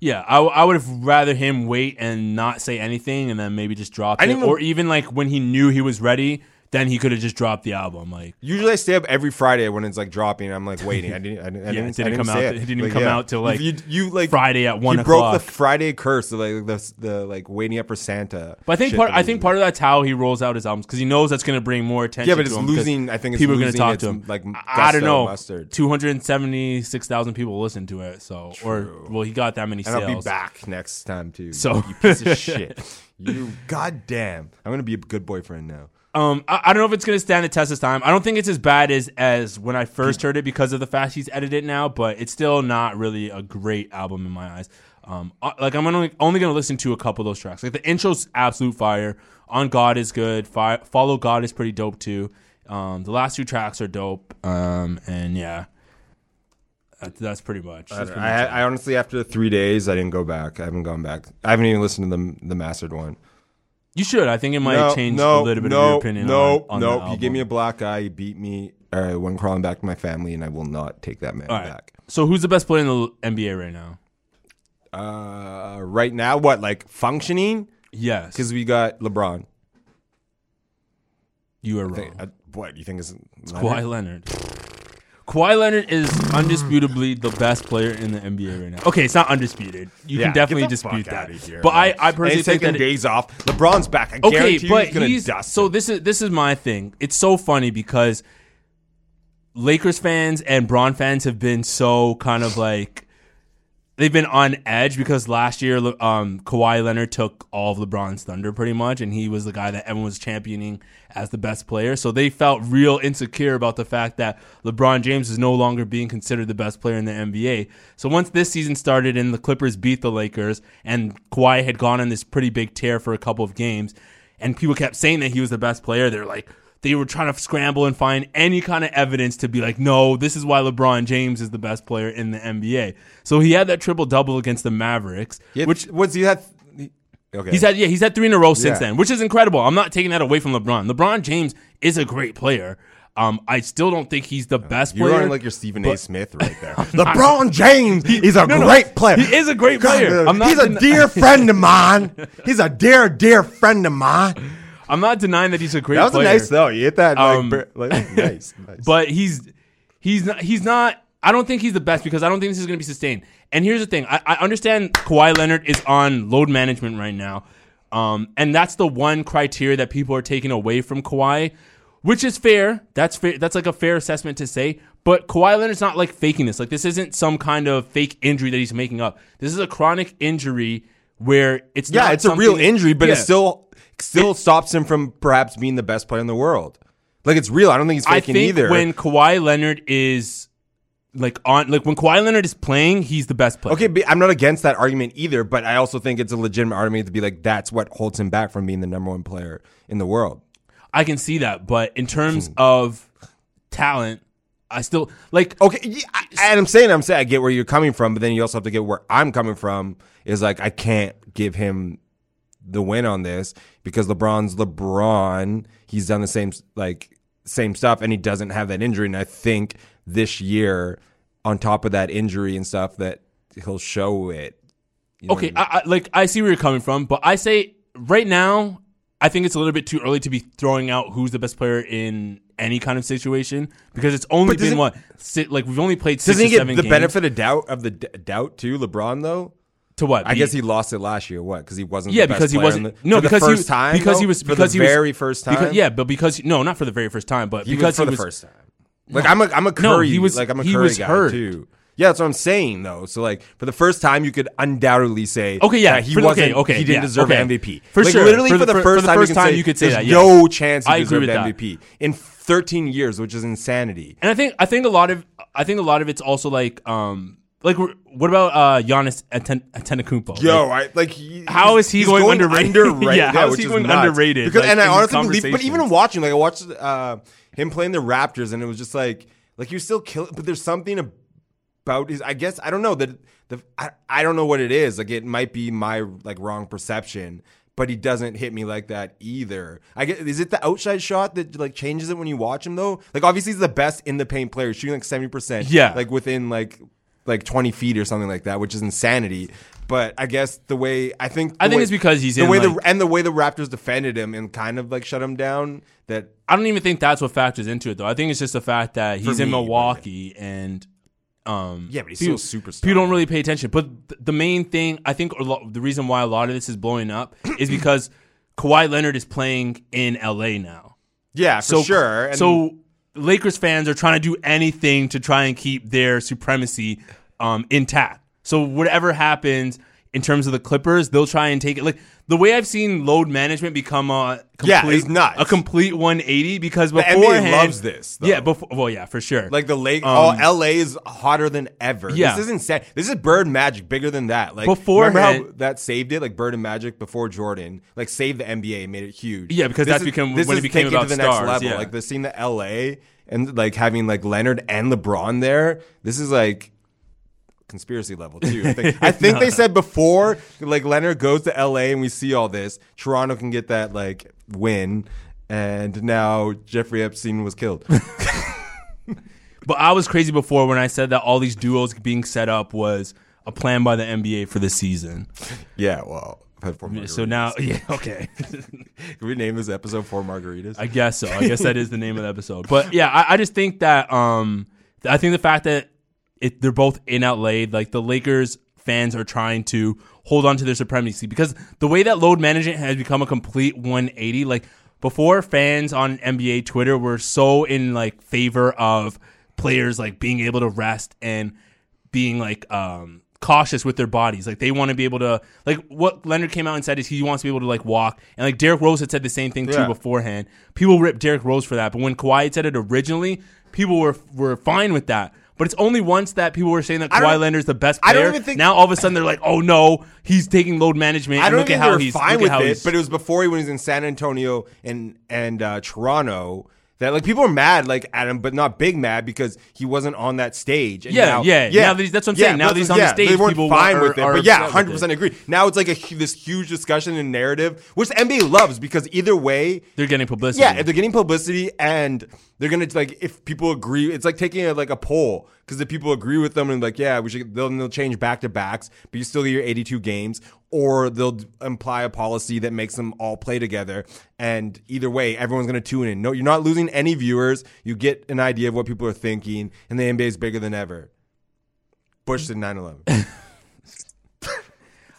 Speaker 7: Yeah, I, I would have rather him wait and not say anything and then maybe just drop it.
Speaker 6: even-
Speaker 7: or even like when he knew he was ready, then he could have just dropped the album. Like
Speaker 6: Usually I stay up every Friday when it's like dropping. I'm like waiting. I didn't. I didn't, I
Speaker 7: Yeah,
Speaker 6: didn't,
Speaker 7: it didn't
Speaker 6: I
Speaker 7: come out-
Speaker 6: It.
Speaker 7: it didn't even come out till, like,
Speaker 6: you, you like
Speaker 7: Friday at one
Speaker 6: He broke the Friday curse of like the the like waiting up for Santa.
Speaker 7: But I think part I think part of that's how he rolls out his albums because he knows that's going to bring more attention.
Speaker 6: Yeah, but it's losing- I think it's
Speaker 7: people are
Speaker 6: going
Speaker 7: to
Speaker 6: talk
Speaker 7: to him.
Speaker 6: like,
Speaker 7: I I don't know. Two hundred seventy six thousand people listen to it. So or well, he got that many
Speaker 6: And
Speaker 7: sales.
Speaker 6: I'll be back next time too.
Speaker 7: So-
Speaker 6: you piece of shit. You goddamn. I'm gonna be a good boyfriend now.
Speaker 7: Um, I, I don't know if it's going to stand the test of time. I don't think it's as bad as as when I first heard it because of the fact he's edited now, but it's still not really a great album in my eyes. Um, like I'm only only going to listen to a couple of those tracks. Like the intro's absolute fire. On God is good. Fi- Follow God is pretty dope too. Um, the last two tracks are dope. Um, and yeah, that, that's pretty much.
Speaker 6: I,
Speaker 7: That's pretty
Speaker 6: I,
Speaker 7: much it.
Speaker 6: I honestly, after three days, I didn't go back. I haven't gone back. I haven't even listened to the the mastered one.
Speaker 7: You should. I think it might
Speaker 6: no,
Speaker 7: change
Speaker 6: no,
Speaker 7: a little bit
Speaker 6: no,
Speaker 7: of your opinion.
Speaker 6: No,
Speaker 7: on, on
Speaker 6: no. You gave me a black eye. You beat me. Uh, when crawling back to my family, and I will not take that man
Speaker 7: right.
Speaker 6: back.
Speaker 7: So who's the best player in the NBA right now?
Speaker 6: Uh, right now, what like functioning?
Speaker 7: Yes,
Speaker 6: Because we got LeBron.
Speaker 7: you are
Speaker 6: I
Speaker 7: wrong.
Speaker 6: think, uh, what you think is
Speaker 7: Kawhi Leonard. Kawhi Leonard is undisputably the best player in the NBA right now. Okay, it's not undisputed. You
Speaker 6: Yeah,
Speaker 7: can definitely dispute that.
Speaker 6: here,
Speaker 7: but I,
Speaker 6: man.
Speaker 7: I personally
Speaker 6: he's
Speaker 7: think
Speaker 6: taking
Speaker 7: that
Speaker 6: days off. LeBron's back. I
Speaker 7: okay,
Speaker 6: guarantee
Speaker 7: but
Speaker 6: he's
Speaker 7: he's
Speaker 6: dust.
Speaker 7: so
Speaker 6: him.
Speaker 7: this is this is my thing. It's so funny because Lakers fans and Bron fans have been so kind of like they've been on edge because last year um, Kawhi Leonard took all of LeBron's thunder pretty much, and he was the guy that everyone was championing as the best player. So they felt real insecure about the fact that LeBron James is no longer being considered the best player in the NBA. So once this season started and the Clippers beat the Lakers, and Kawhi had gone on this pretty big tear for a couple of games, and people kept saying that he was the best player, they're like they were trying to scramble and find any kind of evidence to be like, no, this is why LeBron James is the best player in the NBA. So he had that triple double against the Mavericks,
Speaker 6: Yeah,
Speaker 7: which
Speaker 6: was he had? he- Okay,
Speaker 7: he's had. Yeah, he's had three in a row since
Speaker 6: Yeah.
Speaker 7: then, which is incredible. I'm not taking that away from LeBron. LeBron James is a great player. Um, I still don't think he's the best
Speaker 6: You're
Speaker 7: player.
Speaker 6: like your Stephen A. Smith right there. LeBron James, is a
Speaker 7: No, no,
Speaker 6: great player.
Speaker 7: He is a great player. I'm not
Speaker 6: he's a dear friend of mine. He's a dear, dear friend of mine.
Speaker 7: I'm not denying that he's a great player.
Speaker 6: That was
Speaker 7: player.
Speaker 6: nice though. You hit that like,
Speaker 7: Um,
Speaker 6: br- like nice, nice.
Speaker 7: but he's he's not he's not I don't think he's the best because I don't think this is going to be sustained. And here's the thing: I, I understand Kawhi Leonard is on load management right now, um, and that's the one criteria that people are taking away from Kawhi, which is fair. That's fair. That's like a fair assessment to say. But Kawhi Leonard's not like faking this. Like this isn't some kind of fake injury that he's making up. This is a chronic injury where it's
Speaker 6: yeah, it's a real injury, but
Speaker 7: Yeah.
Speaker 6: still still stops him from perhaps being the best player in the world. Like it's real. I don't think he's
Speaker 7: I
Speaker 6: faking
Speaker 7: think
Speaker 6: either.
Speaker 7: when Kawhi Leonard is like on like when Kawhi Leonard is playing, he's the best player.
Speaker 6: Okay, I'm not against that argument either, but I also think it's a legitimate argument to be like that's what holds him back from being the number one player in the world.
Speaker 7: I can see that, but in terms
Speaker 6: Hmm.
Speaker 7: of talent, I still like
Speaker 6: Okay, yeah, I, and I'm saying I'm saying I get where you're coming from, but then you also have to get where I'm coming from. Is like I can't give him the win on this because LeBron's LeBron. He's done the same like same stuff, and he doesn't have that injury. And I think this year, on top of that injury and stuff, that he'll show it. You know
Speaker 7: okay,
Speaker 6: I mean?
Speaker 7: I, I like I see where you're coming from, but I say right now, I think it's a little bit too early to be throwing out who's the best player in any kind of situation because it's only been what like we've only played six
Speaker 6: Doesn't he get
Speaker 7: seven
Speaker 6: the
Speaker 7: games.
Speaker 6: benefit of doubt of the d- doubt too, LeBron though?
Speaker 7: To what?
Speaker 6: I guess he lost it last year. What? Because he wasn't.
Speaker 7: Yeah,
Speaker 6: the best
Speaker 7: because he wasn't.
Speaker 6: the,
Speaker 7: no,
Speaker 6: the
Speaker 7: because
Speaker 6: first
Speaker 7: he,
Speaker 6: time.
Speaker 7: because he was
Speaker 6: for
Speaker 7: because
Speaker 6: the
Speaker 7: he was
Speaker 6: very first time.
Speaker 7: Because, yeah, but because no, not for the very first time, but
Speaker 6: He
Speaker 7: because
Speaker 6: was for
Speaker 7: he
Speaker 6: the
Speaker 7: was
Speaker 6: first time. Like I'm a I'm a Curry.
Speaker 7: No, he was-
Speaker 6: like I'm a
Speaker 7: he
Speaker 6: Curry
Speaker 7: was
Speaker 6: guy
Speaker 7: hurt.
Speaker 6: too. Yeah, that's what I'm saying though. So like for the first time, you could undoubtedly say,
Speaker 7: Okay, yeah,
Speaker 6: that he
Speaker 7: for
Speaker 6: wasn't.
Speaker 7: okay, okay,
Speaker 6: he didn't
Speaker 7: yeah,
Speaker 6: deserve
Speaker 7: okay.
Speaker 6: an MVP
Speaker 7: For
Speaker 6: like,
Speaker 7: sure.
Speaker 6: Literally
Speaker 7: For
Speaker 6: for,
Speaker 7: the
Speaker 6: the, first
Speaker 7: for the first
Speaker 6: you
Speaker 7: time,
Speaker 6: say,
Speaker 7: you could say
Speaker 6: there's
Speaker 7: that, yeah.
Speaker 6: no chance he
Speaker 7: I
Speaker 6: deserved
Speaker 7: that.
Speaker 6: MVP in 13 years, which is insanity.
Speaker 7: And I think I think a lot of I think a lot of it's also like um like what about uh Giannis Aten- Antetokounmpo?
Speaker 6: Yo,
Speaker 7: Like,
Speaker 6: I like he,
Speaker 7: How is he
Speaker 6: he's
Speaker 7: going underrated?
Speaker 6: underrated?
Speaker 7: Yeah, how is he going underrated,
Speaker 6: Because,
Speaker 7: like,
Speaker 6: and I honestly believe, but even watching, like I watched uh, him playing the Raptors, and it was just like, like he was still killing. But there's something about his. I guess I don't know that the. I, I don't know what it is. Like it might be my like wrong perception. But he doesn't hit me like that either. I get is it the outside shot that like changes it when you watch him though? Like obviously he's the best in the paint player, shooting like seventy percent.
Speaker 7: Yeah.
Speaker 6: like within like like 20 feet or something like that, which is insanity. But I guess the way I think
Speaker 7: I think
Speaker 6: way-
Speaker 7: it's because he's
Speaker 6: the
Speaker 7: in,
Speaker 6: way
Speaker 7: like-
Speaker 6: the and the way the Raptors defended him and kind of like shut him down. That
Speaker 7: I don't even think that's what factors into it though. I think it's just the fact that he's in
Speaker 6: me, but-
Speaker 7: Milwaukee and um
Speaker 6: Yeah, but he's
Speaker 7: people,
Speaker 6: still a superstar.
Speaker 7: People don't really pay attention. But th- the main thing I think a lo- the reason why a lot of this is blowing up is because Kawhi Leonard is playing in LA now.
Speaker 6: yeah, for
Speaker 7: so
Speaker 6: sure. And
Speaker 7: so Lakers fans are trying to do anything to try and keep their supremacy um, intact. So whatever happens in terms of the Clippers, they'll try and take it. Like the way I've seen load management become a complete,
Speaker 6: Yeah, it's nuts.
Speaker 7: a complete 180 because
Speaker 6: NBA
Speaker 7: beforehand
Speaker 6: loves this, though.
Speaker 7: Yeah, before well, yeah, for sure.
Speaker 6: Like the lake,
Speaker 7: Um,
Speaker 6: oh, LA is hotter than ever.
Speaker 7: Yeah.
Speaker 6: this is insane. This is Bird Magic, bigger than that. Like
Speaker 7: Beforehand-
Speaker 6: remember how that saved it? Like Bird and Magic before Jordan, like saved the NBA, made it huge.
Speaker 7: Yeah, because
Speaker 6: This
Speaker 7: that's
Speaker 6: is-
Speaker 7: become-
Speaker 6: this
Speaker 7: when it
Speaker 6: is
Speaker 7: became
Speaker 6: taking
Speaker 7: about
Speaker 6: to the next level.
Speaker 7: yeah.
Speaker 6: Like the seeing the LA and like having like Leonard and LeBron there. This is like conspiracy level too. I think, I think they said before like Leonard goes to LA and we see all this, Toronto can get that like win. And now Jeffrey Epstein was killed.
Speaker 7: but I was crazy before when I said that all these duos being set up was a plan by the NBA for the season.
Speaker 6: Yeah, well, I've had four
Speaker 7: So now, yeah, okay.
Speaker 6: Can we name this episode Four Margaritas?
Speaker 7: I guess so. I guess that is the name of the episode. But yeah, I, I just think that um, I think the fact that it, they're both in LA, like the Lakers fans are trying to hold on to their supremacy because the way that load management has become a complete 180, like before fans on NBA Twitter were so in like favor of players like being able to rest and being like um cautious with their bodies. Like they want to be able to like what Leonard came out and said is he wants to be able to like walk. And like Derrick Rose had said the same thing too beforehand. People ripped Derrick Rose for that, but when Kawhi had said it originally, people were were fine with that. But it's only once that people were saying that Kawhi Leonard's the best
Speaker 6: I don't
Speaker 7: player.
Speaker 6: even think-
Speaker 7: now all of a sudden they're like, oh no, he's taking load management.
Speaker 6: I don't
Speaker 7: look
Speaker 6: think
Speaker 7: at how
Speaker 6: they were
Speaker 7: he's
Speaker 6: fine with
Speaker 7: how
Speaker 6: it,
Speaker 7: he's-
Speaker 6: but it was before he when he was in San Antonio and and uh, Toronto that like people are mad like at him, but not big mad because he wasn't on that stage. And
Speaker 7: Yeah,
Speaker 6: now,
Speaker 7: yeah. Now that he's- that's what I'm saying. Now that he's on the stage,
Speaker 6: they weren't
Speaker 7: people
Speaker 6: fine
Speaker 7: are-
Speaker 6: with it. But yeah, hundred percent agree. Now it's like a this huge discussion and narrative, which the NBA loves because either way,
Speaker 7: they're getting publicity.
Speaker 6: yeah, if they're getting publicity and they're gonna like if people agree, it's like taking a, like a poll because if people agree with them and like yeah, we should they'll, they'll change back to backs, but you still get your 82 games, or they'll imply a policy that makes them all play together. And either way, everyone's gonna tune in. No, you're not losing any viewers. You get an idea of what people are thinking, and the NBA is bigger than ever. Bush did 9/11.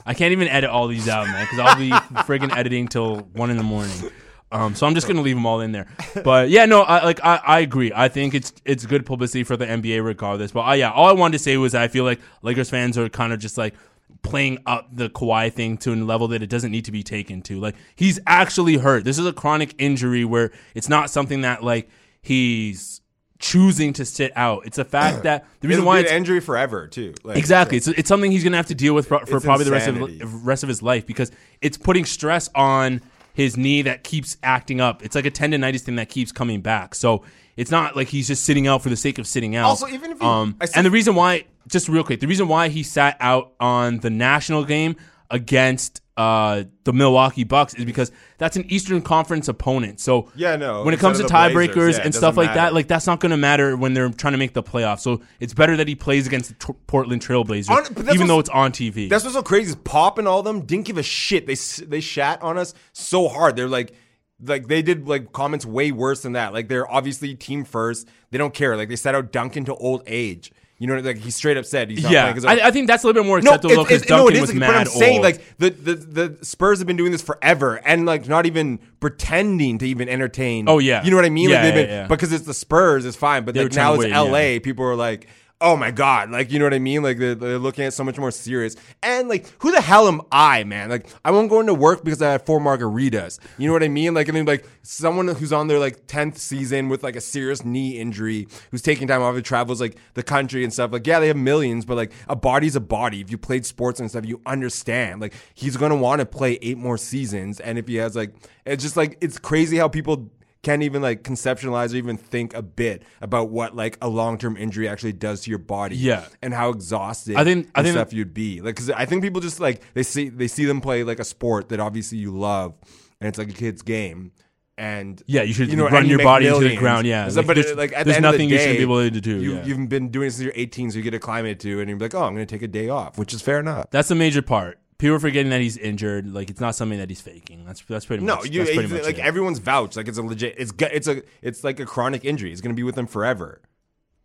Speaker 7: I can't even edit all these out, man, because I'll be friggin' editing till one in the morning. Um, so I'm just gonna leave them all in there. But yeah, no, I, like I, I agree. I think it's it's good publicity for the NBA regardless. But uh, yeah, all I wanted to say was I feel like Lakers fans are kind of just like playing up the Kawhi thing to a level that it doesn't need to be taken to. Like he's actually hurt. This is a chronic injury where it's not something that like he's choosing to sit out. It's a fact that the reason
Speaker 6: It'll
Speaker 7: why it's
Speaker 6: an injury forever too. Like,
Speaker 7: Exactly. It's, it's something he's going to have to deal with for, for probably the rest of
Speaker 6: insanity.
Speaker 7: rest of his life because it's putting stress on his knee that keeps acting up. It's like a tendonitis thing that keeps coming back. So it's not like he's just sitting out for the sake of sitting out.
Speaker 6: Also, even if he-
Speaker 7: um, and the reason why, just real quick, the reason why he sat out on the national game against uh, the Milwaukee Bucks is because that's an Eastern Conference opponent. So
Speaker 6: Yeah, no,
Speaker 7: when it comes to
Speaker 6: instead of the
Speaker 7: tiebreakers
Speaker 6: yeah,
Speaker 7: and stuff like that, like that's not going to matter when they're trying to make the playoffs. So it's better that he plays against the T- Portland Trailblazers,
Speaker 6: On-
Speaker 7: even though it's on TV.
Speaker 6: That's what's so crazy. Is Pop and all of them didn't give a shit. They they shat on us so hard. They're like, like they did like comments way worse than that. Like they're obviously team first. They don't care. Like they set out Duncan to old age. You know, like he straight up said he's not
Speaker 7: yeah,
Speaker 6: playing
Speaker 7: I, I think that's a little bit more
Speaker 6: no,
Speaker 7: acceptable because
Speaker 6: no,
Speaker 7: Duncan
Speaker 6: it is.
Speaker 7: was
Speaker 6: but
Speaker 7: mad
Speaker 6: I'm saying like the, the the Spurs have been doing this forever and like not even pretending to even entertain.
Speaker 7: Oh, yeah.
Speaker 6: you know what I mean?
Speaker 7: Yeah,
Speaker 6: like
Speaker 7: yeah,
Speaker 6: been
Speaker 7: yeah.
Speaker 6: because it's the Spurs, it's fine. But like now it's LA. People are like. Oh my god! Like you know what I mean? Like they're, they're looking at so much more serious. And like, who the hell am I, man? Like, I won't go into work because I had four margaritas. You know what I mean? Like, I mean, like someone who's on their like tenth season with like a serious knee injury, who's taking time off, and travels like the country and stuff. Like, yeah, they have millions, but like a body's a body. If you played sports and stuff, you understand. Like, he's gonna want to play eight more seasons, and if he has like, it's just like it's crazy how people can't even like conceptualize or even think a bit about what like a long term injury actually does to your body.
Speaker 7: Yeah.
Speaker 6: and how exhausted
Speaker 7: I think- I think-
Speaker 6: stuff you'd be. Like, because I think people just like they see they see them play like a sport that obviously you love, and it's like a kid's game. and
Speaker 7: Yeah, you should
Speaker 6: know,
Speaker 7: run
Speaker 6: you
Speaker 7: your body into the ground, yeah. Like,
Speaker 6: but
Speaker 7: there's-
Speaker 6: it- like at
Speaker 7: there's
Speaker 6: the end of the
Speaker 7: nothing you shouldn't be able to do,
Speaker 6: You,
Speaker 7: yeah.
Speaker 6: You've been doing it since you're 18, so you get acclimated to, it, and you're like, oh, I'm going to take a day off, which is fair enough.
Speaker 7: That's the major part. People are forgetting that he's injured. Like it's not something that he's faking. That's that's pretty
Speaker 6: No,
Speaker 7: much.
Speaker 6: you
Speaker 7: that's pretty much
Speaker 6: like everyone's vouched. Like it's a legit. It's it's a it's like a chronic injury. It's going to be with him forever.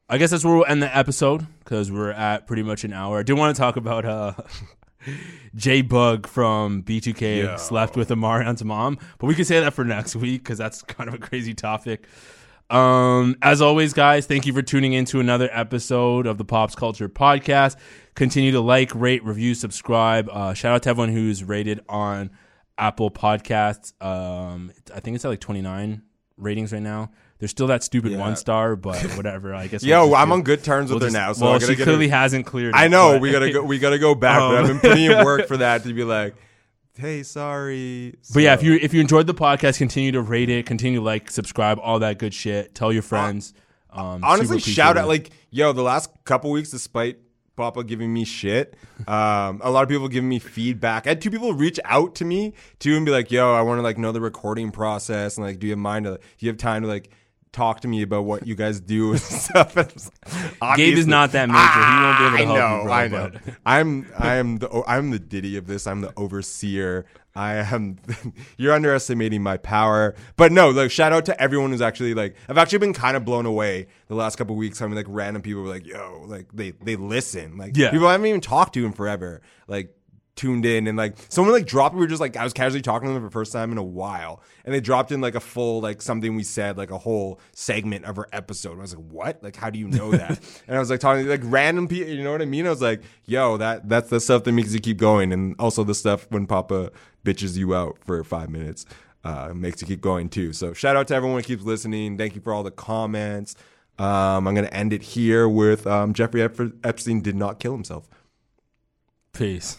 Speaker 7: I guess that's where we'll end the episode because we're at pretty much an hour. I do want to talk about uh, J-Boog from B2K
Speaker 6: Yo.
Speaker 7: slept with Omarion's mom, but we can say that for next week because that's kind of a crazy topic. Um, as always, guys, thank you for tuning in to another episode of the Pops Culture Podcast. Continue to like, rate, review, subscribe. Uh, shout out to everyone who's rated on Apple Podcasts. Um, I think it's at like 29 ratings right now. There's still that stupid
Speaker 6: Yeah.
Speaker 7: one star, but whatever. I guess.
Speaker 6: Yo,
Speaker 7: we'll
Speaker 6: I'm
Speaker 7: do-
Speaker 6: on good terms with
Speaker 7: we'll
Speaker 6: her
Speaker 7: just-
Speaker 6: now. So
Speaker 7: well, she
Speaker 6: get
Speaker 7: clearly
Speaker 6: her-
Speaker 7: hasn't cleared.
Speaker 6: I know
Speaker 7: but-
Speaker 6: we gotta go. We gotta go back. but I've been
Speaker 7: Um,
Speaker 6: putting in work for that to be like, hey, sorry.
Speaker 7: But yeah, if you if you enjoyed the podcast, continue to rate it, continue to like, subscribe, all that good shit. Tell your friends. Um,
Speaker 6: honestly, shout out like yo, the last couple weeks, despite Papa giving me shit, um, a lot of people giving me feedback. I had two people reach out to me too and be like, "Yo, I want to like know the recording process and like, do you have mind to? Do you have time to like?" Talk to me about what you guys do and stuff.
Speaker 7: Gabe is not that major. he won't be able to ah,
Speaker 6: I
Speaker 7: help
Speaker 6: know,
Speaker 7: you, bro.
Speaker 6: I know.
Speaker 7: but-
Speaker 6: I'm I am the I'm the Diddy of this. I'm the overseer. I am. You're underestimating my power. But no, like shout out to everyone who's actually like. I've actually been kind of blown away the last couple weeks. I mean, like random people were like, "Yo," like they they listen. Like
Speaker 7: Yeah.
Speaker 6: people I haven't even talked to in forever. Like tuned in and like someone like dropped we were just like I was casually talking to them for the first time in a while and they dropped in like a full like something we said like a whole segment of our episode. And I was like what? Like how do you know that? And I was like talking to like random people you know what I mean? I was like yo that that's the stuff that makes you keep going and also the stuff when Papa bitches you out for five minutes uh makes you keep going too. So shout out to everyone who keeps listening. Thank you for all the comments. Um I'm gonna end it here with um Jeffrey Ep- Epstein did not kill himself.
Speaker 7: Peace.